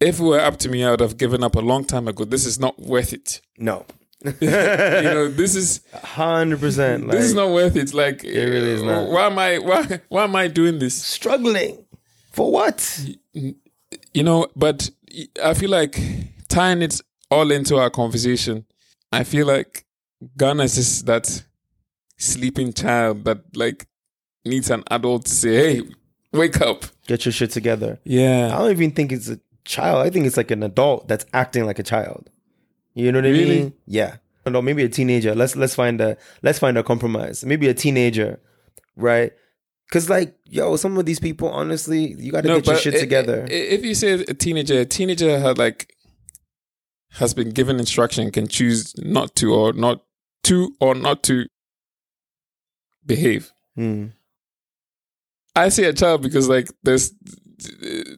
A: if it were up to me, I would have given up a long time ago. This is not worth it.
B: No.
A: You know, this is
B: Hundred percent. Like
A: this is not worth it. It's like,
B: It really is uh, not.
A: Why am I? Why? Why am I doing this?
B: struggling. For what?
A: You know, but I feel like tying it all into our conversation. I feel like Ghana is just that sleeping child that like needs an adult to say, "Hey, wake up."
B: Get your shit together.
A: Yeah, I
B: don't even think it's a child. I think it's like an adult that's acting like a child. You know what I mean? Yeah. I maybe a teenager. Let's let's find a let's find a compromise. Maybe a teenager, right? Cause like, yo, some of these people, honestly, you got to get your shit together.
A: If you say a teenager, a teenager had like has been given instruction, can choose not to or not to or not to behave.
B: Hmm.
A: I say a child because like there's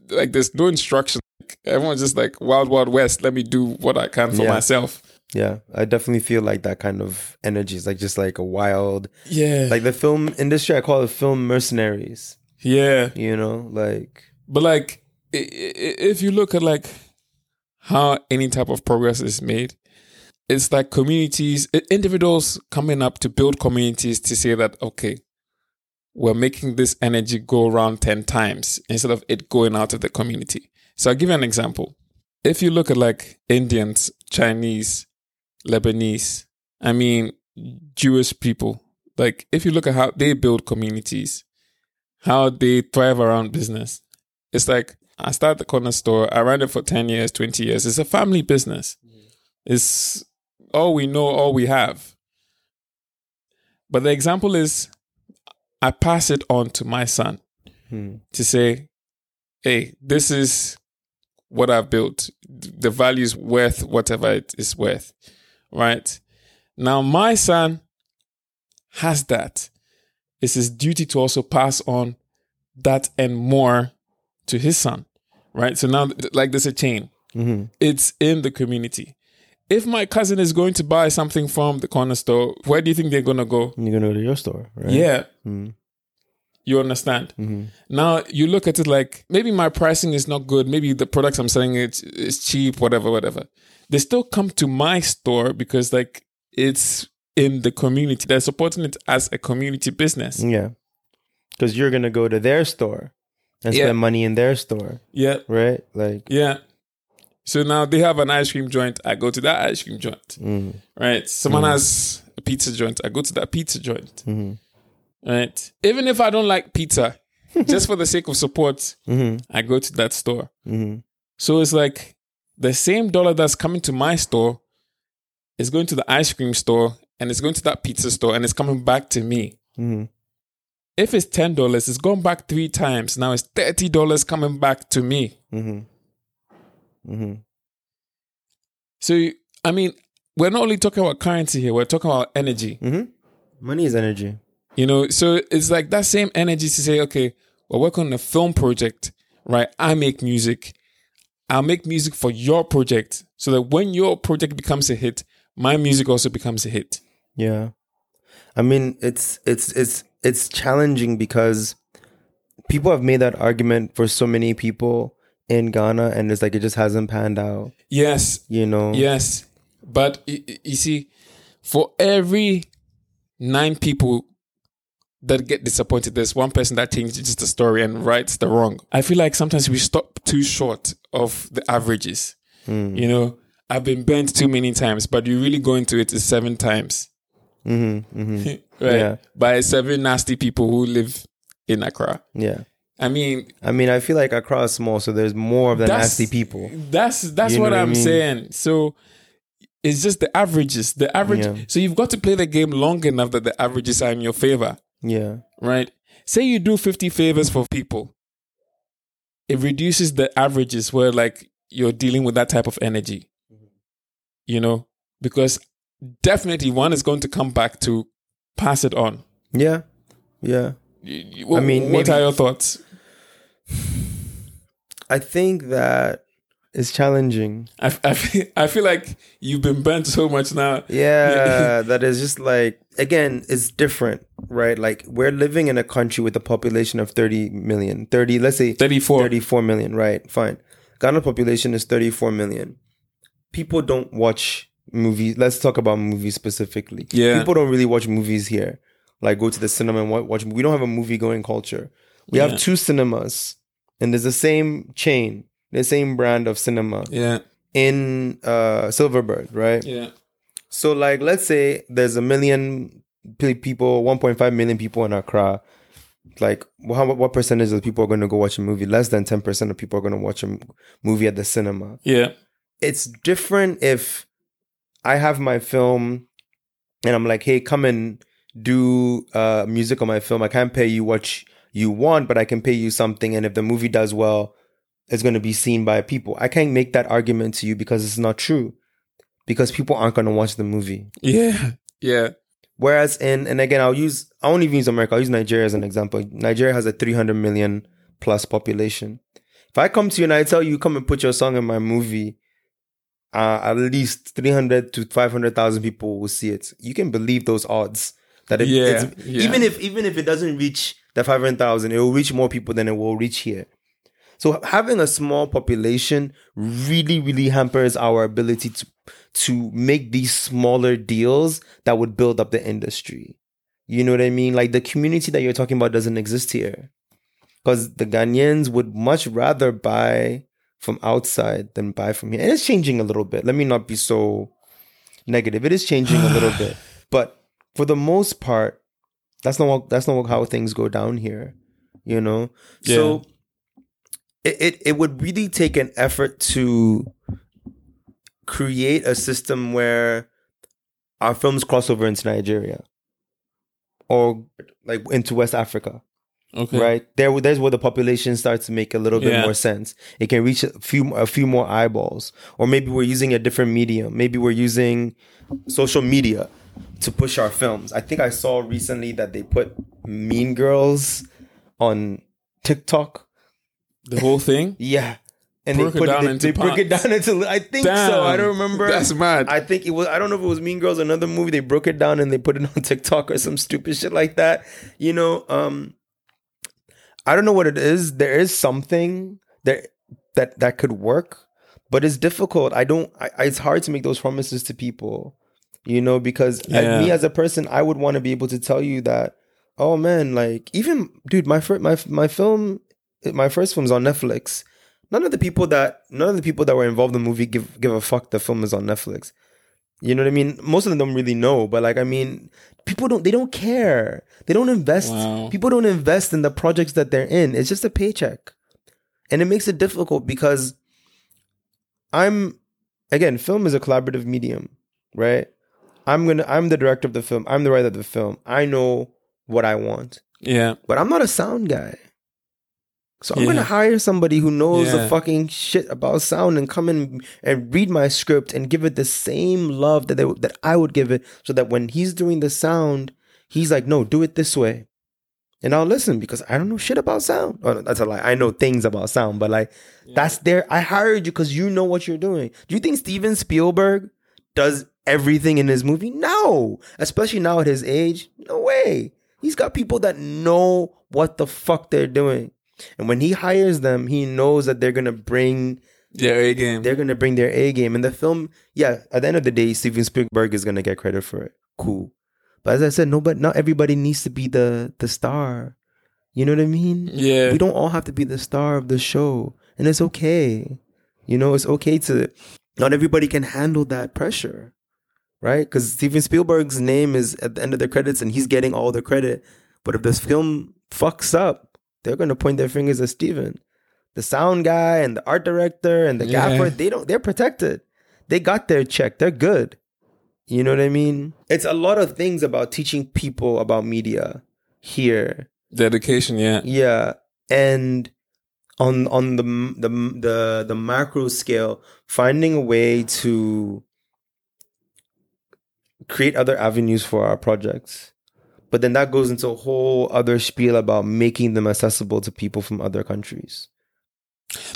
A: like there's no instruction. Like, everyone's just like wild wild west. Let me do what I can for
B: Yeah.
A: myself.
B: Yeah, I definitely feel like that kind of energy is like just like a wild,
A: Yeah,
B: like the film industry. I call it film mercenaries.
A: yeah.
B: You know, like
A: But like if you look at like how any type of progress is made, it's like communities, individuals coming up to build communities to say that okay, we're making this energy go around ten times instead of it going out of the community. So I'll give you an example. If you look at like Indians, Chinese, Lebanese, I mean, Jewish people, like if you look at how they build communities, how they thrive around business, it's like I started the corner store, I ran it for 10 years, 20 years. It's a family business. It's all we know, all we have. But the example is I pass it on to my son
B: hmm,
A: to say, hey, this is what I've built. The value is worth whatever it is worth. Right? Now, my son has that. It's his duty to also pass on that and more to his son. Right? So now, like, there's a chain
B: hmm
A: it's in the community. if my cousin is going to buy something from the corner store, where do you think they're gonna go?
B: You're gonna go to your store, right?
A: Yeah.
B: Mm.
A: You understand?
B: hmm
A: Now you look at it like maybe my pricing is not good. Maybe the products I'm selling it is cheap, whatever, whatever. They still come to my store because like it's in the community. They're supporting it as a community business.
B: Yeah. Because you're gonna go to their store and
A: Yeah.
B: spend money in their store,
A: Yeah,
B: right? Like,
A: yeah. So now they have an ice cream joint. I go to that ice cream joint.
B: mm,
A: Right. Someone has a pizza joint. I go to that pizza joint. Right. Even if I don't like pizza, (laughs) just for the sake of support,
B: hmm
A: I go to that store.
B: hmm
A: So it's like the same dollar that's coming to my store is going to the ice cream store and it's going to that pizza store and it's coming back to me.
B: hmm
A: If it's ten dollars, it's gone back three times. Now it's thirty dollars coming back to me.
B: hmm hmm
A: So I mean, we're not only talking about currency here, we're talking about energy.
B: hmm Money is energy.
A: You know, so it's like that same energy to say, okay, we're working on a film project, right? I make music. I'll make music for your project so that when your project becomes a hit, my music also becomes a hit.
B: Yeah. I mean, it's it's it's it's challenging because people have made that argument for so many people in Ghana and it's like it just hasn't panned out,
A: Yes,
B: you know.
A: yes. But you see, for every nine people that get disappointed, there's one person that changes the story and rights the wrong. I feel like sometimes we stop too short of the averages.
B: Mm.
A: You know, I've been bent too many times, but you really go into it is seven times.
B: Mm-hmm, mm-hmm. (laughs)
A: right?
B: Yeah.
A: By seven nasty people who live in Accra.
B: Yeah.
A: I mean,
B: I mean, I feel like Accra is small, so there's more of the nasty people.
A: that's that's
B: You
A: what,
B: what I
A: I'm
B: mean?
A: saying. So it's just the averages. The average.
B: Yeah.
A: So you've got to play the game long enough that the averages are in your favor,
B: Yeah.
A: right? Say you do 50 favors for people. It reduces the averages where like you're dealing with that type of energy. Mm-hmm. You know, because definitely one is going to come back to pass it on.
B: Yeah. Yeah. I mean,
A: what
B: maybe-
A: are your thoughts? (sighs)
B: I think that it's challenging.
A: I, I, feel, I feel like you've been burnt so much now.
B: Yeah, that is just like again, it's different, right? Like we're living in a country with a population of 30 million. 30, let's say
A: 34.
B: 34 million, right? Fine. Ghana population is 34 million. People don't watch movies. Let's talk about movies specifically.
A: Yeah.
B: People don't really watch movies here. Like go to the cinema and watch. We don't have a movie going culture. We
A: Yeah.
B: have two cinemas, and there's the same chain, the same brand of cinema
A: Yeah,
B: in uh Silverbird, right?
A: yeah,
B: So like let's say there's a million people, 1.5 million people in Accra. Like how, what percentage of people are going to go watch a movie? Less than 10% of people are going to watch a movie at the cinema.
A: yeah,
B: It's different if I have my film and I'm like, "Hey, come and do uh music on my film. I can't pay you what you want, but I can pay you something and if the movie does well, it's going to be seen by people." I can't make that argument to you because it's not true. Because people aren't going to watch the movie.
A: yeah, yeah,
B: Whereas in and again, I'll use I won't even use America. I'll use Nigeria as an example. Nigeria has a 300 million plus population. If I come to you and I tell you come and put your song in my movie, uh, at least 300 to 500,000 people will see it. You can believe those odds that it,
A: Yeah,
B: it's,
A: yeah.
B: even if even if it doesn't reach the 500,000, it will reach more people than it will reach here. So having a small population really, really hampers our ability to to make these smaller deals that would build up the industry. You know what I mean? Like the community that you're talking about doesn't exist here. Because the Ghanaians would much rather buy from outside than buy from here. And it's changing a little bit. Let me not be so negative. It is changing a (sighs) little bit. But for the most part, that's not what, that's not how things go down here. You know? So it, it it would really take an effort to create a system where our films cross over into Nigeria or like into West Africa,
A: okay,
B: right? There, there's where the population starts to make a little bit
A: Yeah.
B: more sense. It can reach a few a few more eyeballs, or maybe we're using a different medium. Maybe we're using social media to push our films. I think I saw recently that they put Mean Girls on TikTok.
A: The whole thing.
B: Yeah. and
A: Broke
B: they put
A: down
B: it, they,
A: into
B: they broke it down into. I think so. I don't remember.
A: That's mad.
B: I think it was. I don't know if it was Mean Girls another movie. They broke it down and they put it (laughs) on TikTok or some stupid shit like that. You know, um, I don't know what it is. There is something there that that could work, but it's difficult. I don't. I, it's hard to make those promises to people. You know, because as-
A: Yeah.
B: me as a person, I would want to be able to tell you that. Oh man, like even dude, my my my film, my first film's on Netflix none of the people that none of the people that were involved in the movie give give a fuck the film is on Netflix. You know what I mean? Most of them don't really know, but like I mean, people don't they don't care. They don't invest.
A: Wow.
B: People don't invest in the projects that they're in. It's just a paycheck. And it makes it difficult because I'm again, film is a collaborative medium, right? I'm gonna I'm the director of the film. I'm the writer of the film. I know what I want.
A: yeah.
B: But I'm not a sound guy. So I'm
A: Yeah.
B: gonna hire somebody who knows the fucking shit about sound and come in and read my script and give it the same love that they, that I would give it, so that when he's doing the sound, he's like, "No, do it this way," and I'll listen because I don't know shit about sound. Oh, that's a lie. I know things about sound, but like that's there. I hired you because you know what you're doing. Do you think Steven Spielberg does everything in his movie? No, especially now at his age. No way. He's got people that know what the fuck they're doing. And when he hires them, he knows that they're gonna bring
A: Yeah, A game.
B: they're gonna bring their A game. And the film, yeah, at the end of the day, Steven Spielberg is gonna get credit for it. Cool. But as I said, nobody not everybody needs to be the the star. You know what I mean?
A: Yeah.
B: We don't all have to be the star of the show. And it's okay. You know, it's okay to not everybody can handle that pressure. Right? Because Steven Spielberg's name is at the end of the credits and he's getting all the credit. But if this film fucks up, they're gonna point their fingers at Steven. The sound guy and the art director and the
A: Yeah.
B: gaffer, they don't they're protected. They got their check. They're good. You know what I mean? It's a lot of things about teaching people about media here
A: Dedication, yeah.
B: yeah, and on on the the the the macro scale, finding a way to create other avenues for our projects. But then that goes into a whole other spiel about making them accessible to people from other countries.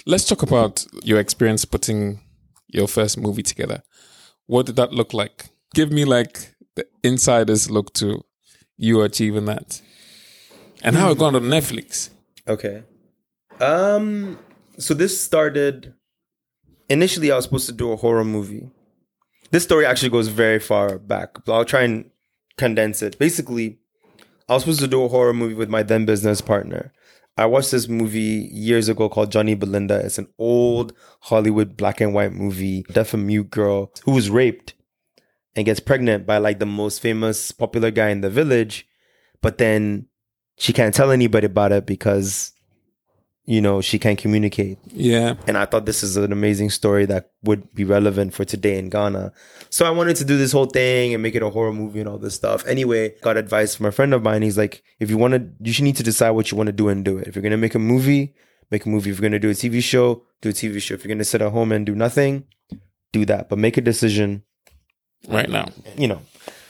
A: Let's talk about your experience putting your first movie together. What did that look like? Give me like the insider's look to you achieving that. And how it got on Netflix.
B: Okay. Um so this started initially I was supposed to do a horror movie. This story actually goes very far back, but I'll try and condense it. Basically, I was supposed to do a horror movie with my then business partner. I watched this movie years ago called Johnny Belinda. It's an old Hollywood black and white movie. Deaf and mute girl who was raped and gets pregnant by like the most famous popular guy in the village, but then she can't tell anybody about it because you know she can't communicate.
A: Yeah.
B: and i thought this is an amazing story that would be relevant for today in ghana. So i wanted to do this whole thing and make it a horror movie and all this stuff. Anyway got advice from a friend of mine. He's like if you want to you should need to decide what you want to do and do it. If you're going to make a movie make a movie. If you're going to do a tv show do a tv show. If you're going to sit at home and do nothing do that. But make a decision
A: Right now.
B: you know.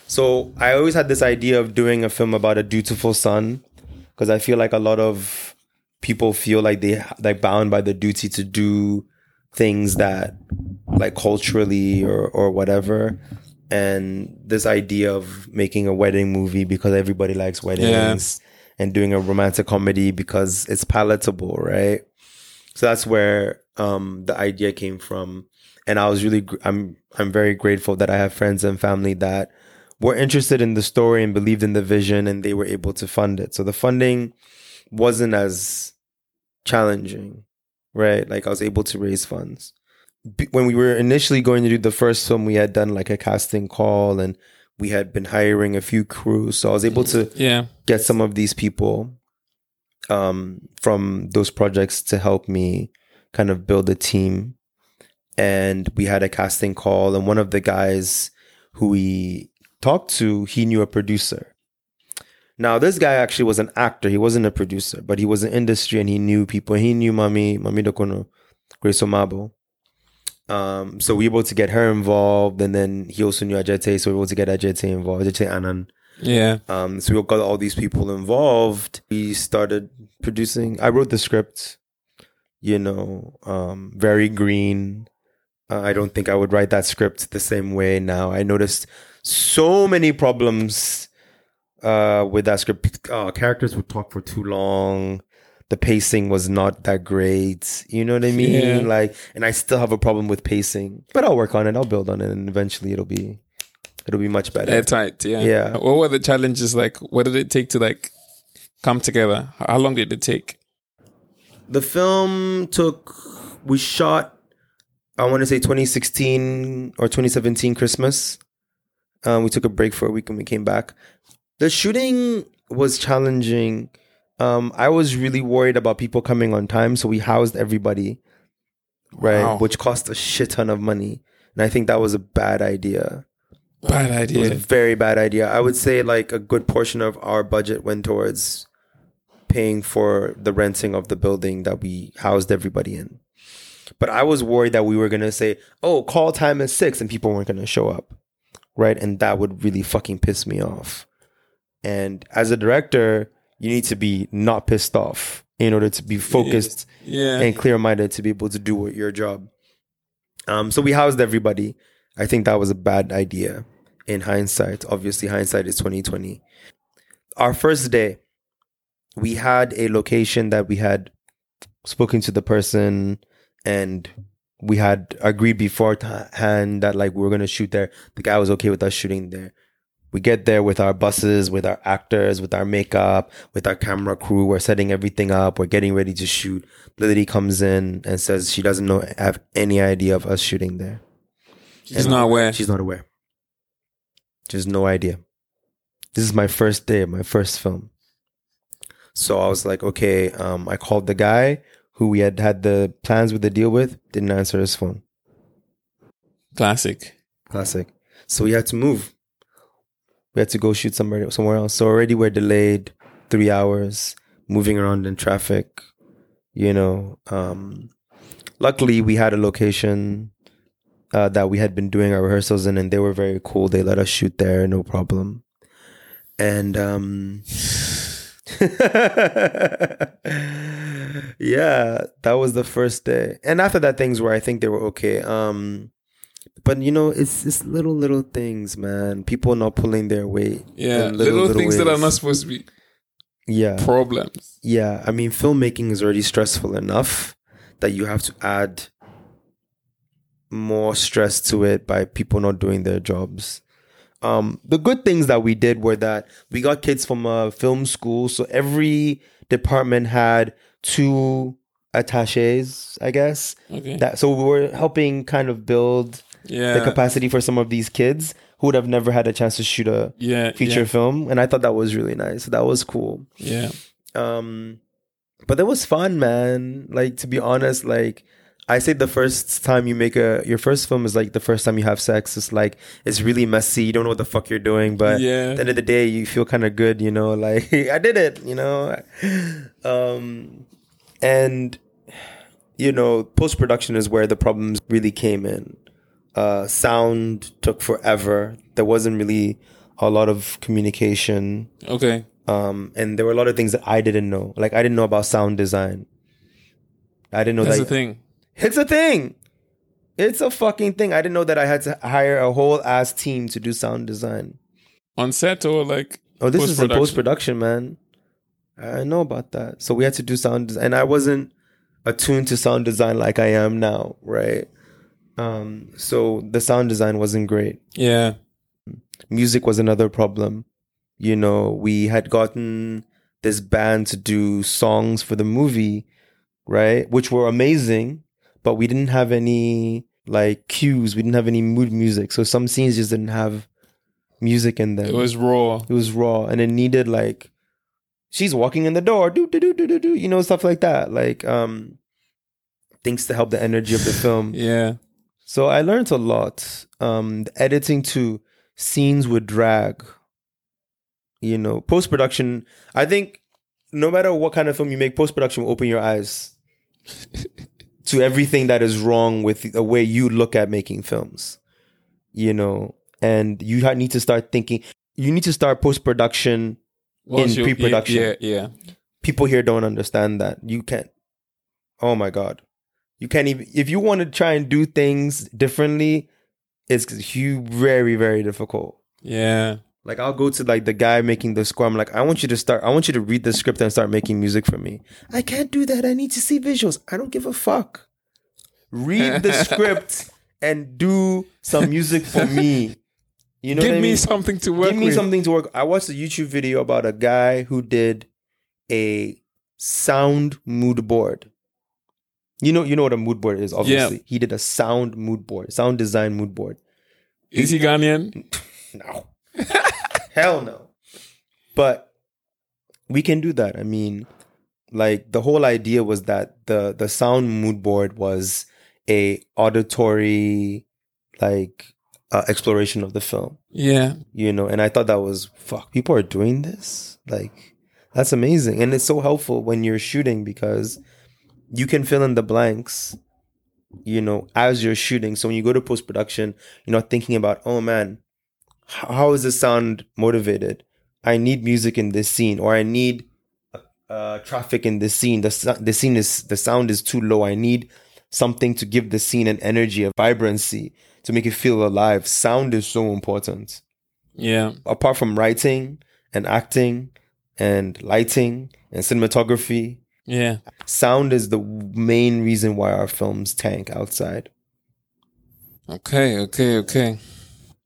B: So I always had this idea of doing a film about a dutiful son because I feel like a lot of people feel like they like bound by the duty to do things that like culturally or or whatever. And this idea of making a wedding movie because everybody likes weddings and doing a romantic comedy because it's palatable right? So that's where um the idea came from. And I was really gr- I'm I'm very grateful that I have friends and family that were interested in the story and believed in the vision and they were able to fund it. So the funding wasn't as challenging, right? Like I was able to raise funds. B- When we were initially going to do the first film, we had done like a casting call and we had been hiring a few crews. So I was able to
A: Yeah.
B: get some of these people um, from those projects to help me kind of build a team. And we had a casting call, and one of the guys who we talked to, he knew a producer. Now, this guy actually was an actor. He wasn't a producer, but he was in industry and he knew people. He knew Maame, Maame Dokono, Grace Omaboe. Um, so we were able to get her involved, and then he also knew Adjetey, so we were able to get Adjetey involved, Adjetey Anang.
A: Yeah.
B: Um, so we got all these people involved. We started producing. I wrote the script. you know, um, very green. Uh, I don't think I would write that script the same way now. I noticed so many problems uh, with that script. Uh, characters would talk for too long. The pacing was not that great. You know what I mean?
A: Yeah.
B: Like, and I still have a problem with pacing, but I'll work on it. I'll build on it, and eventually it'll be, it'll be much better.
A: Airtight, yeah.
B: Yeah.
A: What were the challenges like? What did it take to like come together? How long did it take?
B: the film took we shot i want to say 2016 or 2017 christmas um, we took a break for a week and we came back the shooting was challenging um, i was really worried about people coming on time so we housed everybody right
A: Wow.
B: which cost a shit ton of money and i think that was a bad idea
A: Bad
B: it was a
A: idea.
B: very bad idea. I would say like a good portion of our budget went towards paying for the renting of the building that we housed everybody in. But I was worried that we were gonna say, "Oh, call time is six, and people weren't gonna show up, right? And that would really fucking piss me off. And as a director, you need to be not pissed off in order to be focused
A: Yeah.
B: and clear minded to be able to do your job. Um, so we housed everybody. I think that was a bad idea in hindsight. Obviously, hindsight is twenty twenty. Our first day, we had a location that we had spoken to the person, and we had agreed beforehand that like we were gonna shoot there. The guy was okay with us shooting there. We get there with our buses, with our actors, with our makeup, with our camera crew. We're setting everything up. We're getting ready to shoot. Lily comes in and says she doesn't know have any idea of us shooting there.
A: She's not aware.
B: She's not aware. She has no idea. This is my first day, my first film. So I was like, okay. Um, I called the guy who we had had the plans with the deal with. Didn't answer his phone.
A: Classic.
B: Classic. So we had to move. We had to go shoot somewhere somewhere else. So already we're delayed three hours, moving around in traffic. You know, um, luckily we had a location uh, that we had been doing our rehearsals in, and they were very cool. They let us shoot there, no problem. And um, (laughs) yeah, that was the first day. And after that, things were I think they were okay. Um, but you know, it's it's little little things, man. People not pulling their weight.
A: Yeah.
B: in
A: Little, things that are not supposed to be
B: Yeah,
A: problems.
B: yeah. I mean, filmmaking is already stressful enough that you have to add more stress to it by people not doing their jobs. Um, the good things that we did were that we got kids from a film school, so every department had two attaches, I guess.
A: Okay.
B: That so we were helping kind of build
A: yeah.
B: the capacity for some of these kids who would have never had a chance to shoot a
A: yeah.
B: feature
A: Yeah.
B: film, and I thought that was really nice. That was cool.
A: yeah.
B: Um, but that was fun, man. Like to be honest, like I say, the first time you make a your first film is like the first time you have sex. It's like it's really messy. You don't know what the fuck you're doing, but
A: Yeah.
B: at the end of the day, you feel kind of good. You know, like (laughs) I did it. You know, um, and you know, post production is where the problems really came in. Uh, sound took forever. There wasn't really a lot of communication
A: Okay.
B: um, and there were a lot of things that I didn't know. Like I didn't know about sound design. I didn't know
A: That's
B: that
A: the thing.
B: it's a thing. It's a fucking thing. I didn't know that I had to hire a whole ass team to do sound design.
A: On set or like
B: Oh, this is in post production, man. I know about that. So we had to do sound design, and I wasn't attuned to sound design like I am now, right? Um, so the sound design wasn't great.
A: yeah.
B: music was another problem. You know, we had gotten this band to do songs for the movie, right? Which were amazing, but we didn't have any like cues. We didn't have any mood music. So some scenes just didn't have music in them.
A: It was raw.
B: it was raw and it needed like she's walking in the door, do do do do do do, you know, stuff like that. Like um things to help the energy of the film.
A: Yeah.
B: So I learned a lot. Um, editing to scenes would drag. You know, post production. I think no matter what kind of film you make, post production will open your eyes (laughs) to everything that is wrong with the way you look at making films. You know, and you need to start thinking. You need to start post production. In pre-production.
A: Yeah, yeah.
B: People here don't understand that you can't. oh my god, you can't even if you want to try and do things differently, it's hu- very very difficult.
A: Yeah.
B: Like I'll go to like the guy making the score. I'm like, I want you to start. I want you to read the script and start making music for me. I can't do that. I need to see visuals. I don't give a fuck. Read the (laughs) script and do some music for me. You know,
A: Give
B: what I
A: me
B: mean?
A: something to work
B: Give me
A: with.
B: something to work. I watched a YouTube video about a guy who did a sound mood board. You know, you know what a mood board is. Obviously, he did a sound mood board, sound design mood board.
A: Is he Ghanaian? (laughs)
B: No. Hell no. But we can do that. I mean, like the whole idea was that the the sound mood board was a auditory like uh, exploration of the film,
A: Yeah.
B: you know, and I thought that was fuck, people are doing this? Like that's amazing. And it's so helpful when you're shooting because you can fill in the blanks you know, as you're shooting. So when you go to post production, you're not thinking about, oh man, how is this sound motivated? I need music in this scene, or I need uh, traffic in this scene. The the scene is the sound is too low. I need something to give the scene an energy, a vibrancy to make it feel alive. Sound is so important.
A: Yeah.
B: Apart from writing and acting and lighting and cinematography,
A: Yeah.
B: sound is the main reason why our films tank outside.
A: Okay. Okay. Okay.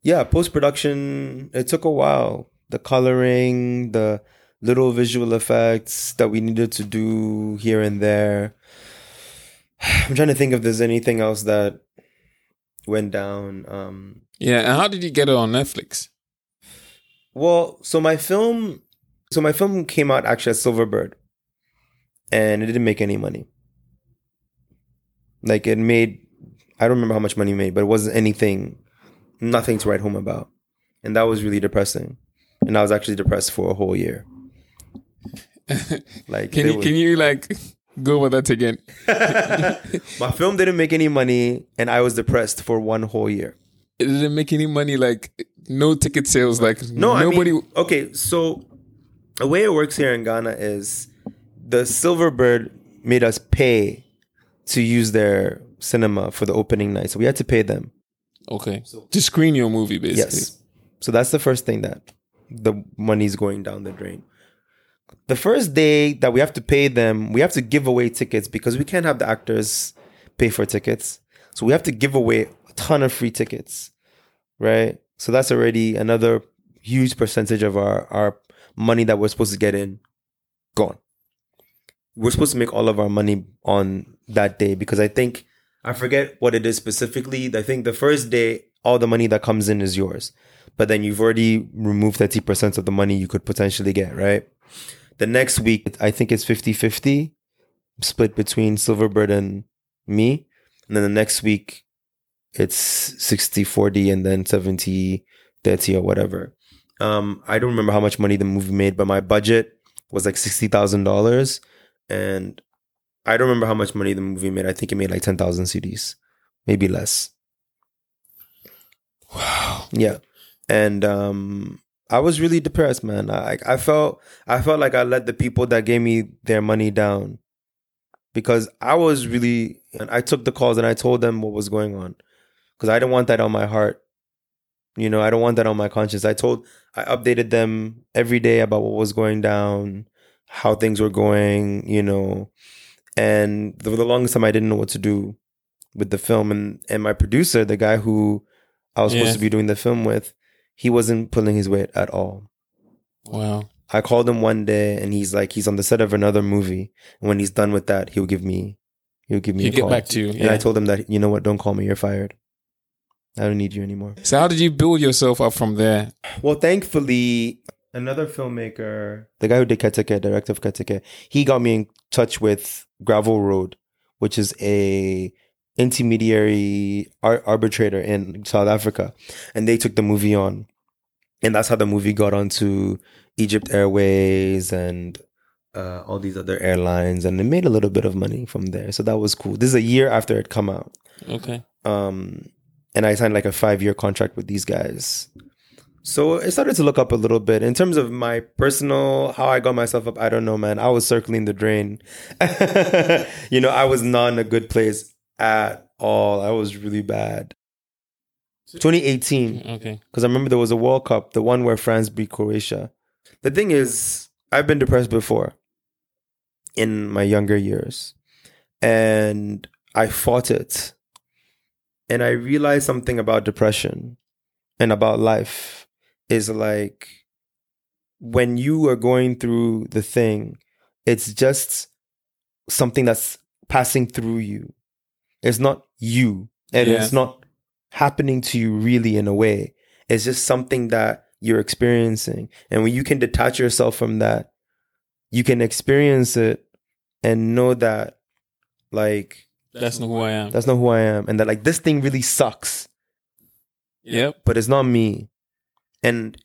B: Yeah, post production, it took a while. The coloring, the little visual effects that we needed to do here and there. (sighs) I'm trying to think if there's anything else that went down. Um,
A: Yeah. And how did you get it on Netflix?
B: well, so my film, so my film came out actually as Silverbird, and it didn't make any money. Like it made, I don't remember how much money it made, but it wasn't anything, nothing to write home about, and that was really depressing. And I was actually depressed for a whole year. (laughs) Like,
A: Can you
B: was-
A: can you like go over that again? (laughs)
B: my film didn't make any money, and I was depressed for one whole year.
A: It didn't make any money. Like no ticket sales. Like
B: No,
A: nobody.
B: I mean, okay, so the way it works here in Ghana is the Silverbird made us pay to use their cinema for the opening night. So we had to pay them.
A: okay. To screen your movie, basically.
B: Yes. So that's the first thing that the money's going down the drain. The first day that we have to pay them, we have to give away tickets because we can't have the actors pay for tickets. So we have to give away a ton of free tickets, right? So that's already another huge percentage of our, our money that we're supposed to get in gone. We're supposed to make all of our money on that day because I think, I forget what it is specifically. I think the first day, all the money that comes in is yours but then you've already removed 30% of the money you could potentially get, right? The next week, I think it's 50 50 split between Silverbird and me. And then the next week, it's 60 40 and then 70 30 or whatever. Um, I don't remember how much money the movie made, but my budget was like $60,000. And I don't remember how much money the movie made. I think it made like 10,000 cedis, maybe less.
A: Wow.
B: Yeah. And um I was really depressed, man. I I felt I felt like I let the people that gave me their money down. Because I was really and I took the calls and I told them what was going on. Cuz I didn't want that on my heart. You know, I don't want that on my conscience. I told I updated them every day about what was going down, how things were going, you know. And for the longest time I didn't know what to do with the film and and my producer, the guy who I was
A: Yeah.
B: supposed to be doing the film with, he wasn't pulling his weight at all.
A: Wow.
B: I called him one day and he's like, he's on the set of another movie. And when he's done with that, he'll give me, he'll give me a
A: get
B: call.
A: back to you.
B: And I told him that, you know what, don't call me, you're fired. I don't need you anymore.
A: so how did you build yourself up from there?
B: Well, thankfully, another filmmaker, the guy who did Keteke, director of Keteke, he got me in touch with Gravel Road, which is a intermediary ar- arbitrator in South Africa, and they took the movie on, and that's how the movie got onto Egypt Airways and uh, all these other airlines, and they made a little bit of money from there. So that was cool. This is a year after it come out
A: Okay.
B: um and i signed like a five year contract with these guys So I started to look up a little bit. In terms of my personal, how I got myself up, I don't know, man. I was circling the drain. (laughs) you know, I was not in a good place at all. I was really bad. 2018, mm,
A: Okay.
B: because I remember there was a World Cup, the one where France beat Croatia. The thing is, I've been depressed before in my younger years, and I fought it. And I realized something about depression and about life is like when you are going through the thing, it's just something that's passing through you. It's not you, and
A: Yeah.
B: it's not happening to you really in a way. It's just something that you're experiencing. And when you can detach yourself from that, you can experience it and know that, like,
A: That's not who I am.
B: that's not who I am. And that, like, this thing really sucks,
A: Yep.
B: but it's not me. And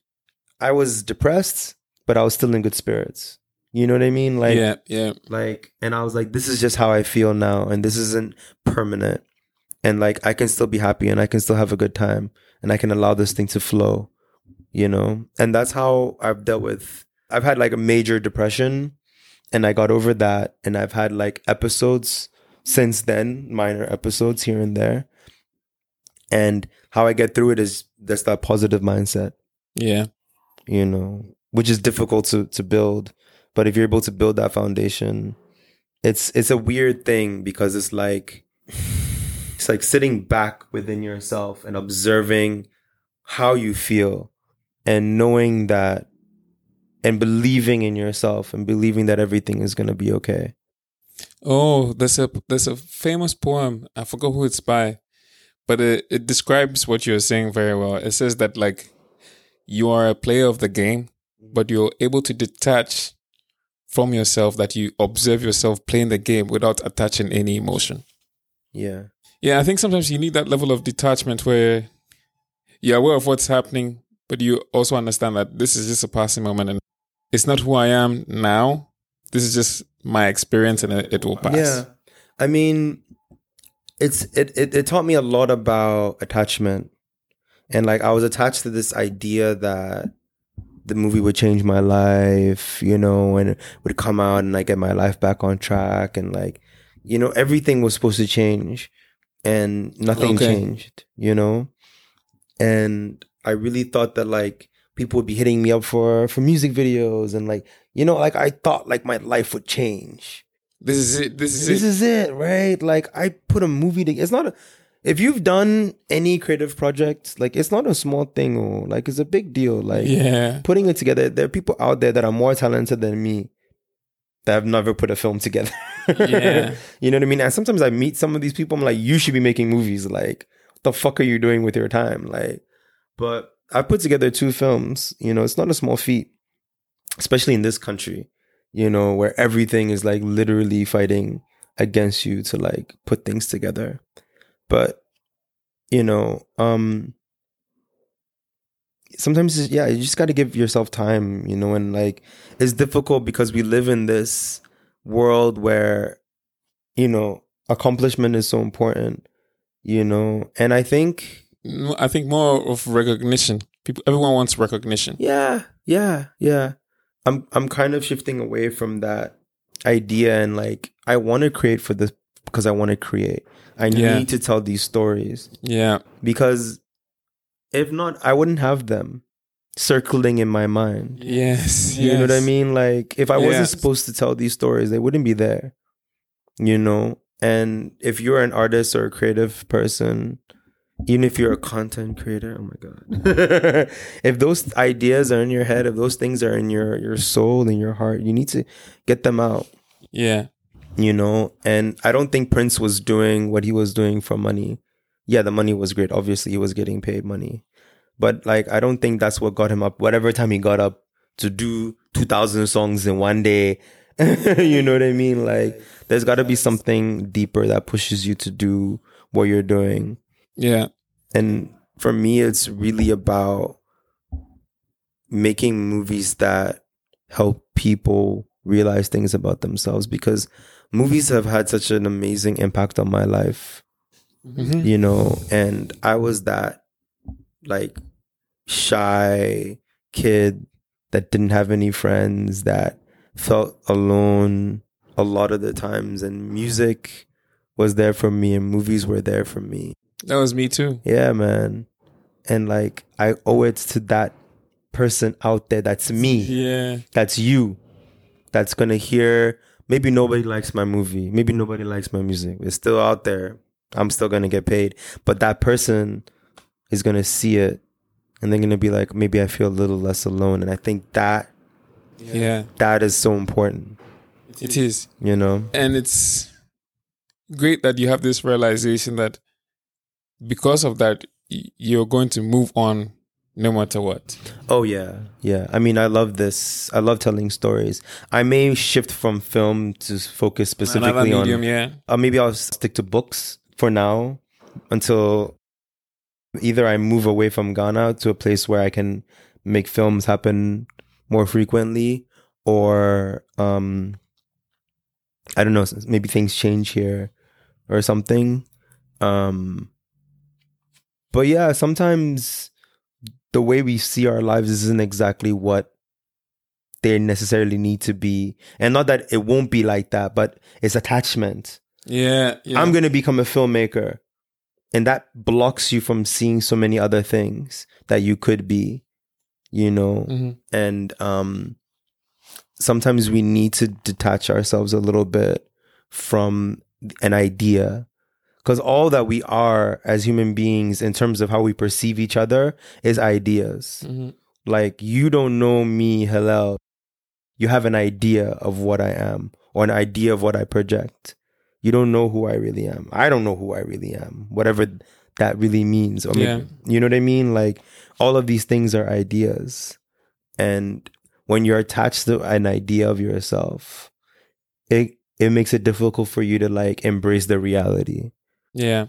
B: I was depressed, but I was still in good spirits. You know what I mean? Like,
A: yeah. Yeah.
B: like and i was like this is just how i feel now and this isn't permanent and like i can still be happy and i can still have a good time and i can allow this thing to flow you know and that's how i've dealt with i've had like a major depression and i got over that and i've had like episodes since then minor episodes here and there and how i get through it is just that positive mindset
A: Yeah.
B: you know, which is difficult to to build. But if you're able to build that foundation, it's it's a weird thing because it's like it's like sitting back within yourself and observing how you feel and knowing that and believing in yourself and believing that everything is going to be okay.
A: Oh, there's a there's a famous poem. I forgot who it's by, but it, it describes what you're saying very well. It says that like you are a player of the game, mm-hmm. but you're able to detach from yourself. That you observe yourself playing the game without attaching any emotion.
B: Yeah.
A: Yeah, I think sometimes you need that level of detachment where you're aware of what's happening, but you also understand that this is just a passing moment and it's not who I am now. This is just my experience and it, it will pass.
B: Yeah. I mean, it's it, it it taught me a lot about attachment. And like I was attached to this idea that the movie would change my life, you know, and it would come out and I get my life back on track and like, you know, everything was supposed to change and nothing
A: Okay.
B: changed, you know? And I really thought that like people would be hitting me up for for music videos and like, you know, like I thought like my life would change
A: This is it. This is
B: this
A: it.
B: is it, right? Like I put a movie together. It's not a if you've done any creative project, like it's not a small thing or like it's a big deal. Like
A: yeah.
B: putting it together, there are people out there that are more talented than me that have never put a film together.
A: Yeah. (laughs)
B: you know what I mean? And sometimes I meet some of these people, I'm like, you should be making movies. Like, what the fuck are you doing with your time? Like, but I put together two films. You know, it's not a small feat, especially in this country, you know, where everything is like literally fighting against you to like put things together. But, you know, um, sometimes yeah you just got to give yourself time you know and like it's difficult because we live in this world where you know accomplishment is so important you know and i think
A: I think more of recognition. People, everyone wants recognition.
B: yeah yeah yeah i'm i'm kind of shifting away from that idea and like i want to create for this because i want to create i
A: Yeah.
B: need to tell these stories
A: Yeah.
B: because if not i wouldn't have them circling in my mind
A: Yes.
B: You know what I mean? Like if I wasn't supposed to tell these stories, they wouldn't be there. You know? And if you're an artist or a creative person, even if you're a content creator, oh my god. (laughs) if those ideas are in your head, if those things are in your your soul and your heart, you need to get them out,
A: Yeah.
B: You know? And I don't think Prince was doing what he was doing for money. Yeah, the money was great. Obviously, he was getting paid money. But like I don't think that's what got him up. Whatever time he got up to do 2000 songs in one day. (laughs) you know what I mean? Like there's got to be something deeper that pushes you to do what you're doing.
A: Yeah.
B: And for me it's really about making movies that help people realize things about themselves because movies have had such an amazing impact on my life
A: Mhm.
B: you know and i was that like shy kid that didn't have any friends, that felt alone a lot of the times, and music was there for me, and movies were there for me.
A: That was me too.
B: Yeah, man. And like, I owe it to that person out there that's me,
A: Yeah.
B: that's you, that's gonna hear. Maybe nobody likes my movie, maybe nobody likes my music. It's still out there. I'm still gonna get paid. But that person is gonna see it and they're gonna be like, maybe I feel a little less alone. And I think that
A: Yeah.
B: that is so important,
A: It is.
B: you know?
A: And it's great that you have this realization that because of that, you're going to move on no matter what.
B: Oh yeah, yeah. I mean, I love this. I love telling stories. I may shift from film to focus specifically
A: Another
B: on.
A: medium, yeah.
B: Uh, maybe I'll stick to books for now until either I move away from Ghana to a place where I can make films happen more frequently, or um, I don't know. Maybe things change here or something. Um, but yeah, sometimes the way we see our lives isn't exactly what they necessarily need to be. And not that it won't be like that, but it's attachment.
A: Yeah. yeah.
B: I'm going to become a filmmaker. And that blocks you from seeing so many other things that you could be, you know?
A: Mhm.
B: And um, sometimes we need to detach ourselves a little bit from an idea. Because all that we are as human beings, in terms of how we perceive each other, is ideas.
A: Mhm.
B: Like, you don't know me, Helel. You have an idea of what I am or an idea of what I project. You don't know who I really am. I don't know who I really am, whatever that really means. Or maybe, you know what I mean? Like, all of these things are ideas. And when you're attached to an idea of yourself, it it makes it difficult for you to like embrace the reality.
A: Yeah.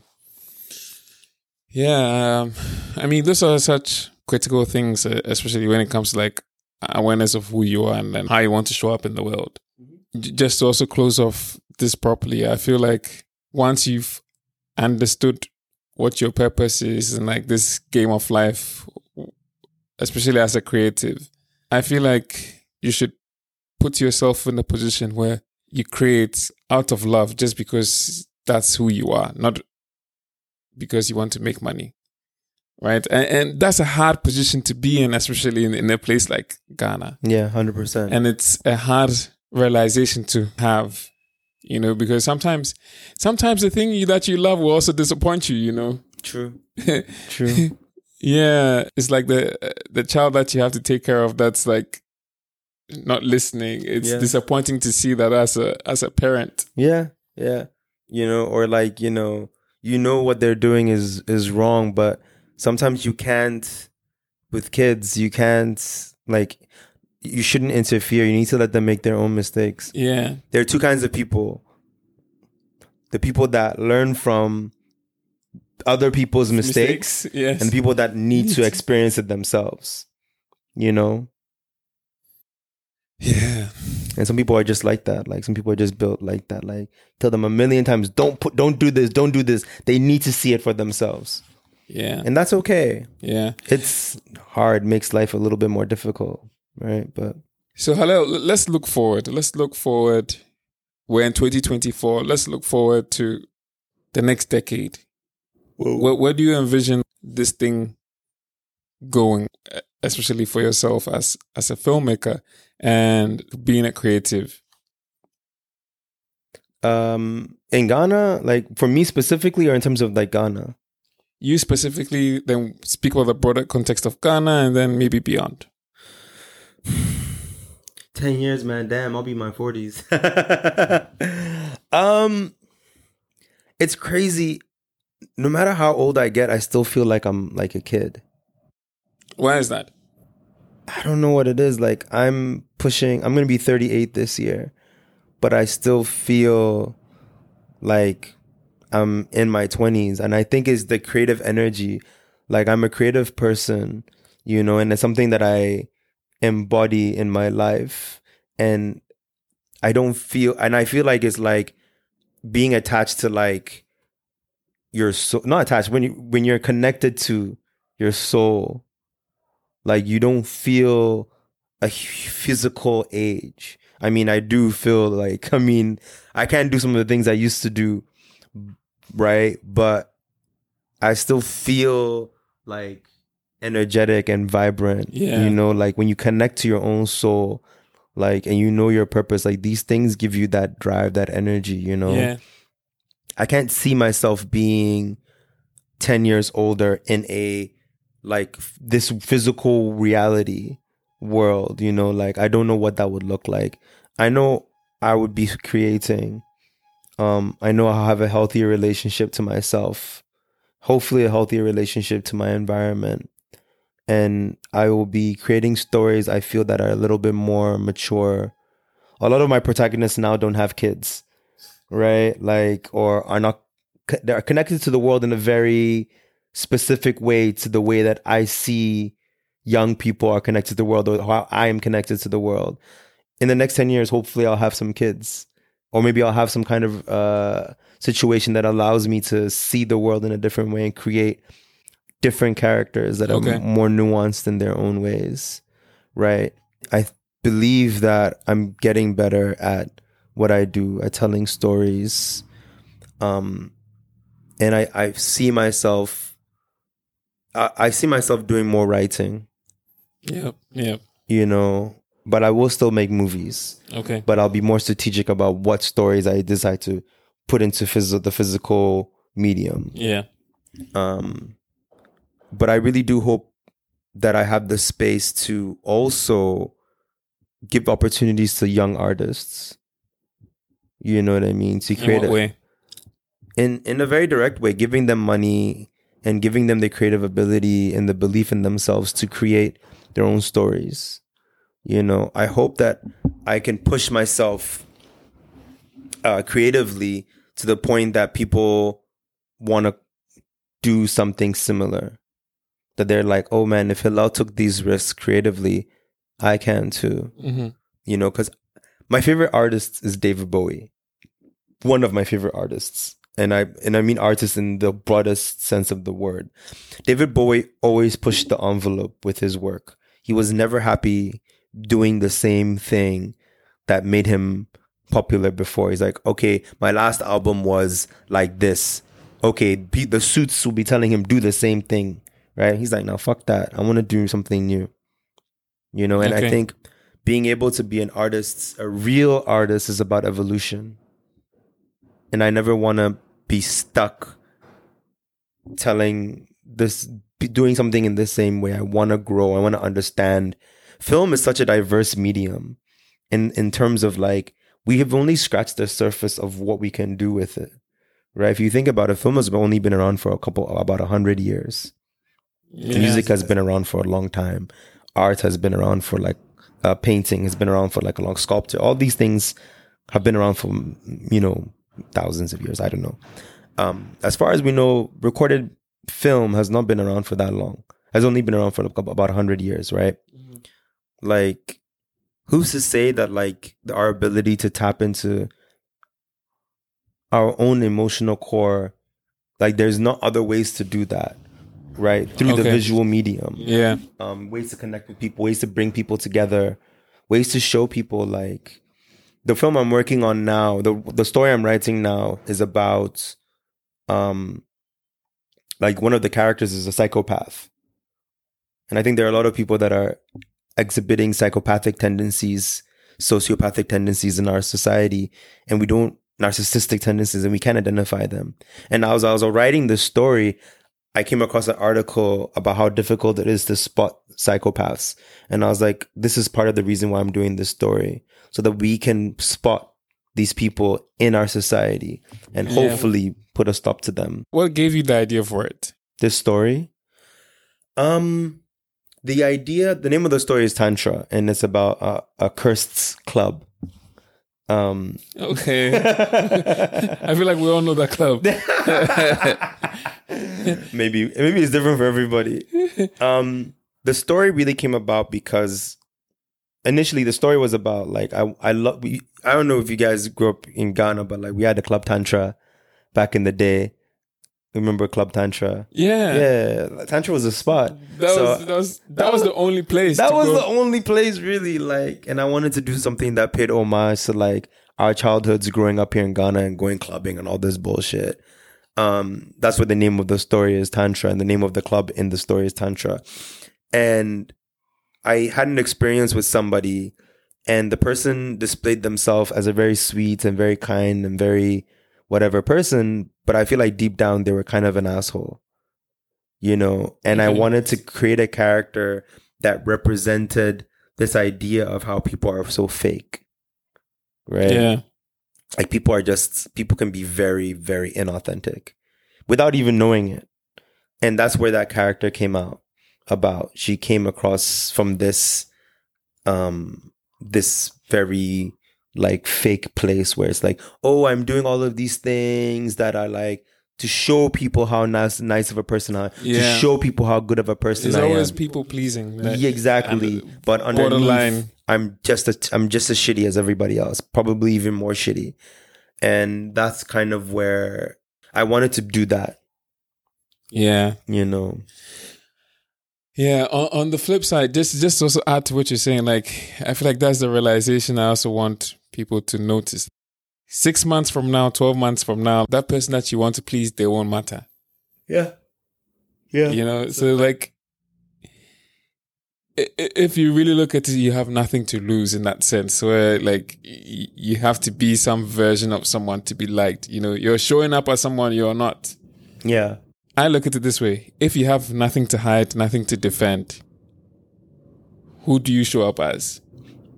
A: Yeah. Um, I mean, those are such critical things, especially when it comes to like awareness of who you are and then how you want to show up in the world. J- Just to also close off this properly, I feel like once you've understood what your purpose is in like this game of life, especially as a creative, I feel like you should put yourself in a position where you create out of love just because that's who you are, not because you want to make money. Right. And, and that's a hard position to be in, especially in, in a place like Ghana.
B: Yeah, hundred percent.
A: And it's a hard realization to have, you know, because sometimes, sometimes the thing you, that you love will also disappoint you, you know.
B: True. (laughs) True.
A: yeah. It's like the, the child that you have to take care of that's like not listening. It's
B: Yeah.
A: disappointing to see that as a, as a parent.
B: Yeah, yeah. You know, or like, you know, you know what they're doing is is wrong, but sometimes you can't with kids, you can't like you shouldn't interfere. You need to let them make their own mistakes.
A: Yeah.
B: There are two kinds of people. The people that learn from other people's mistakes,
A: Yes.
B: and people that need to (laughs) experience it themselves. You know?
A: Yeah.
B: And some people are just like that. Like some people are just built like that. Like tell them a million times, don't put, don't do this, don't do this. They need to see it for themselves,
A: Yeah.
B: and that's okay.
A: Yeah.
B: It's hard, makes life a little bit more difficult, right? But
A: So, Helel, let's look forward. Let's look forward. We're in 2024. Let's look forward to the next decade. Where, where do you envision this thing going, eh, especially for yourself as as a filmmaker and being a creative?
B: um, in Ghana, like for me specifically, or in terms of like Ghana,
A: You specifically, then speak about the broader context of Ghana and then maybe beyond. (sighs)
B: ten years, man. Damn, I'll be in my forties. (laughs) um, it's crazy. No matter how old I get, I still feel like I'm like a kid.
A: Why is that?
B: I don't know what it is. Like I'm pushing. I'm gonna be 38 this year, but I still feel like I'm in my 20s, and I think it's the creative energy. Like I'm a creative person, you know, and it's something that I embody in my life, and I don't feel, and I feel like it's like being attached to like your soul, not attached when you when you're connected to your soul Like you don't feel a physical age. I mean, I do feel like (laughs) I mean, I can't do some of the things I used to do, right? But I still feel like energetic and vibrant.
A: Yeah.
B: You know, like when you connect to your own soul, like and you know your purpose, like these things give you that drive, that energy, you know.
A: Yeah.
B: I can't see myself being 10 years older in a like this physical reality world, you know, like I don't know what that would look like. I know I would be creating um I know I'll have a healthier relationship to myself. Hopefully a healthier relationship to my environment. And I will be creating stories I feel that are a little bit more mature. A lot of my protagonists now don't have kids right? Like, or are not, they're connected to the world in a very specific way to the way that I see young people are connected to the world or how I am connected to the world. In the next 10 years, hopefully I'll have some kids or maybe I'll have some kind of uh, situation that allows me to see the world in a different way and create different characters that
A: Okay.
B: are more nuanced in their own ways, right? I believe that I'm getting better at what I do, at telling stories, um, and I I see myself. I, I see myself doing more writing,
A: Yep. Yep.
B: you know, but I will still make movies
A: Okay.
B: but I'll be more strategic about what stories I decide to put into phys- the physical medium.
A: Yeah.
B: Um, but I really do hope that I have the space to also give opportunities to young artists. You know what I mean? To
A: In
B: create
A: what
B: a,
A: way?
B: in in a very direct way, giving them money and giving them the creative ability and the belief in themselves to create their own stories. You know, I hope that I can push myself uh, creatively to the point that people want to do something similar. That they're like, oh man, if Helel took these risks creatively, I can too
A: hmm
B: you know because my favorite artist is david bowie one of my favorite artists and i and i mean artist in the broadest sense of the word. David bowie always pushed the envelope with his work. He was never happy doing the same thing that made him popular before. He's like okay my last album was like this. Okay the suits will be telling him do the same thing right? He's like now fuck that. I want to do something new. You know and i think being able to be an artist a real artist is about evolution and i never want to be stuck telling this doing something in the same way. I want to grow. I want to understand. Film is such a diverse medium in in terms of like we have only scratched the surface of what we can do with it right? If you think about it film has only been around for a couple about a hundred years.
A: Yeah.
B: music has been around for a long time. Art has been around for like uh, painting has been around for like a long sculpture. All these things have been around for you know thousands of years i don't know. Um, as far as we know recorded film has not been around for that long. Has only been around for about 100 years right? Like who's to say that like our ability to tap into our own emotional core like there's not other ways to do that right? Through the visual medium.
A: Yeah.
B: um, ways to connect with people, ways to bring people together, ways to show people like the film I'm working on now, the the story I'm writing now is about um like one of the characters is a psychopath. And I think there are a lot of people that are exhibiting psychopathic tendencies, sociopathic tendencies in our society, and we don't narcissistic tendencies and we can't identify them. And as I was writing this story, I came across an article about how difficult it is to spot psychopaths. And I was like, this is part of the reason why I'm doing this story so that we can spot these people in our society and
A: Yeah.
B: hopefully put a stop to them.
A: What gave you the idea for it?
B: This story, um, the idea, the name of the story is Tantra and it's about a, a cursed club. Um,
A: Okay. (laughs) (laughs) I feel like we all know that club. (laughs)
B: maybe maybe it's different for everybody. Um, the story really came about because initially the story was about like I I love we I don't know if you guys grew up in Ghana, but like we had the club tantra back in the day, Remember Club Tantra?
A: Yeah.
B: Yeah, Tantra was a spot.
A: That
B: So-
A: was that was that was the only place.
B: that was
A: go.
B: the only place really like and i wanted to do something that paid homage to like our childhoods growing up here in ghana and going clubbing and all this bullshit um that's what the name of the story is tantra and the name of the club in the story is tantra and i had an experience with somebody and the person displayed themselves as a very sweet and very kind and very whatever person but i feel like deep down they were kind of an asshole you know? And i
A: mm-hmm.
B: wanted to create a character that represented this idea of how people are so fake right?
A: Yeah.
B: like people are just people can be very very inauthentic without even knowing it. And that's where that character came out about she came across from this um this very like fake place where it's like oh i'm doing all of these things that are like to show people how nice nice of a person I am, to show people how good of a person
A: It's
B: I
A: always
B: am.
A: people pleasing. like,
B: Yeah, exactly. But underneath. I'm just a, I'm just as shitty as everybody else, probably even more shitty. And that's kind of where I wanted to do that,
A: Yeah.
B: you know.
A: Yeah, on, on the flip side, just just also add to what you're saying. Like, I feel like that's the realization I also want people to notice. Six months from now, twelve months from now, that person that you want to please, they won't matter.
B: Yeah. Yeah.
A: You know, so like, i- i- if you really look at it, you have nothing to lose in that sense. Where like you have to be some version of someone to be liked. You know, you're showing up as someone you're not.
B: Yeah.
A: I look at it this way: if you have nothing to hide, nothing to defend, who do you show up as?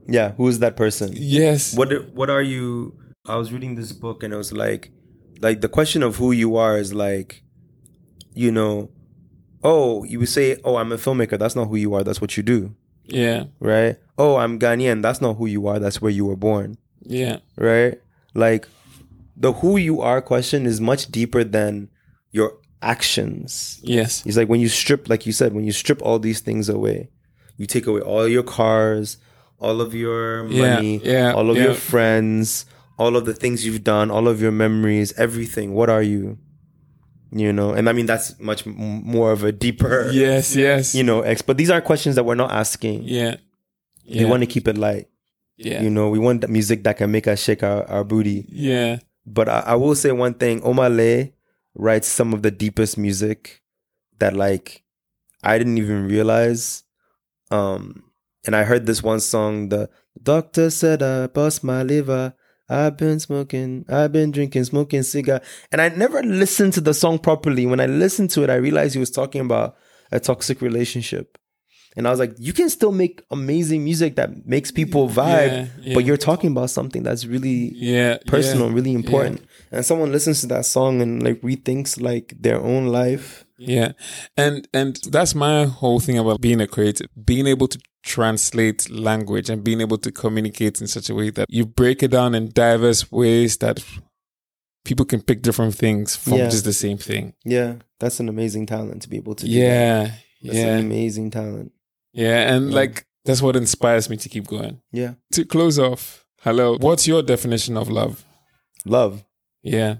B: Yeah. Who's that person?
A: Yes.
B: What what are you I was reading this book and it was like like the question of who you are is like you know oh you would say oh I'm a filmmaker that's not who you are that's what you do
A: Yeah.
B: right oh I'm Ghanaian that's not who you are that's where you were born
A: Yeah.
B: right like the who you are question is much deeper than your actions
A: Yes.
B: He's like when you strip like you said when you strip all these things away you take away all your cars all of your money
A: yeah,
B: all of
A: yeah.
B: your friends all of the things you've done all of your memories everything what are you you know and i mean that's much m- more of a deeper
A: Yes. Yes.
B: you know ex but these are questions that we're not asking
A: Yeah.
B: we
A: Yeah.
B: want to keep it light
A: yeah.
B: you know we want the music that can make us shake our, our booty
A: yeah.
B: but I, I will say one thing Omah Lay writes some of the deepest music that like i didn't even realize. Um and i heard this one song the doctor said i bust my liver. I've been smoking i've been drinking smoking cigar. And i never listened to the song properly. When i listened to it i realized he was talking about a toxic relationship and i was like you can still make amazing music that makes people vibe
A: Yeah, yeah.
B: but you're talking about something that's really
A: Yeah.
B: personal,
A: yeah,
B: really important. And someone listens to that song and like rethinks like their own life.
A: Yeah. And and that's my whole thing about being a creative. Being able to translate language and being able to communicate in such a way that you break it down in diverse ways that people can pick different things from just the same thing.
B: Yeah, that's an amazing talent to be able to. do that.
A: Yeah.
B: that's
A: Yeah.
B: an amazing talent.
A: Yeah. And
B: Yeah.
A: like that's what inspires me to keep going.
B: Yeah,
A: To close off, Helel. What's your definition of love?
B: love.
A: Yeah.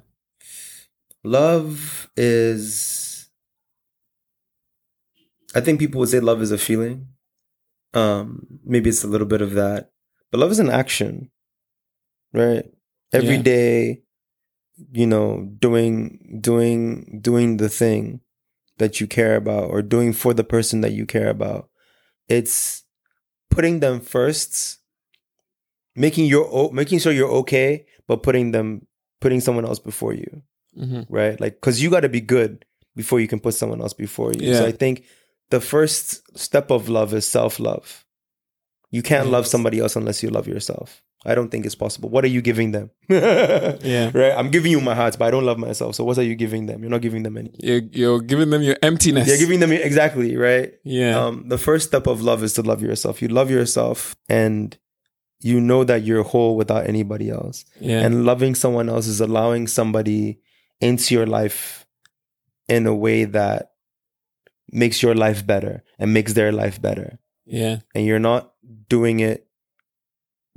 B: Love is. I think people would say love is a feeling. Um, maybe it's a little bit of that, but love is an action, right? Every
A: Yeah.
B: day, you know, doing doing doing the thing that you care about or doing for the person that you care about. It's putting them first, making your making sure you're okay, but putting them putting someone else before you
A: hmm
B: right? Like, because you got to be good before you can put someone else before you.
A: Yeah.
B: So I think the first step of love is self love. You can't love somebody else unless you love yourself. I don't think it's possible. What are you giving them? (laughs)
A: Yeah.
B: Right? I'm giving you my heart, but I don't love myself. So what are you giving them? You're not giving them any.
A: You're, you're giving them your emptiness.
B: You're giving them exactly, right?
A: yeah.
B: Um, the first step of love is to love yourself. You love yourself and you know that you're whole without anybody else.
A: yeah.
B: And loving someone else is allowing somebody into your life in a way that makes your life better and makes their life better.
A: yeah.
B: And you're not doing it.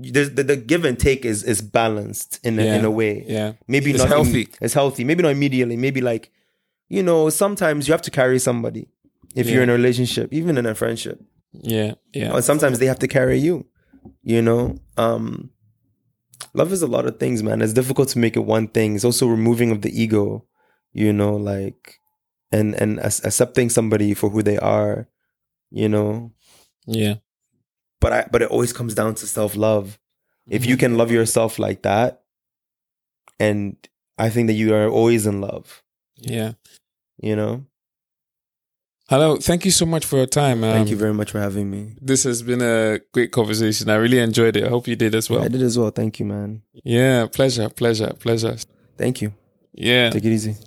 B: There's, the, the give and take is is balanced in a,
A: Yeah.
B: in a way.
A: Yeah.
B: Maybe
A: It's
B: not im-
A: healthy.
B: it's healthy. Maybe not immediately. Maybe like you know, sometimes you have to carry somebody if
A: Yeah.
B: you're in a relationship, even in a friendship.
A: Yeah, yeah,
B: Or sometimes they have to carry you. You know, um, love is a lot of things, man. It's difficult to make it one thing. It's also removing of the ego. You know, like and and ac- accepting somebody for who they are. You know,
A: yeah.
B: But I but it always comes down to self love. If you can love yourself like that, and I think that you are always in love.
A: Yeah.
B: You know.
A: Helel. Thank you so much for your time. Um,
B: Thank you very much for having me.
A: This has been a great conversation. I really enjoyed it. I hope you did as well.
B: I did as well. Thank you, man.
A: Yeah, pleasure, pleasure, pleasure.
B: Thank you.
A: Yeah.
B: Take it easy.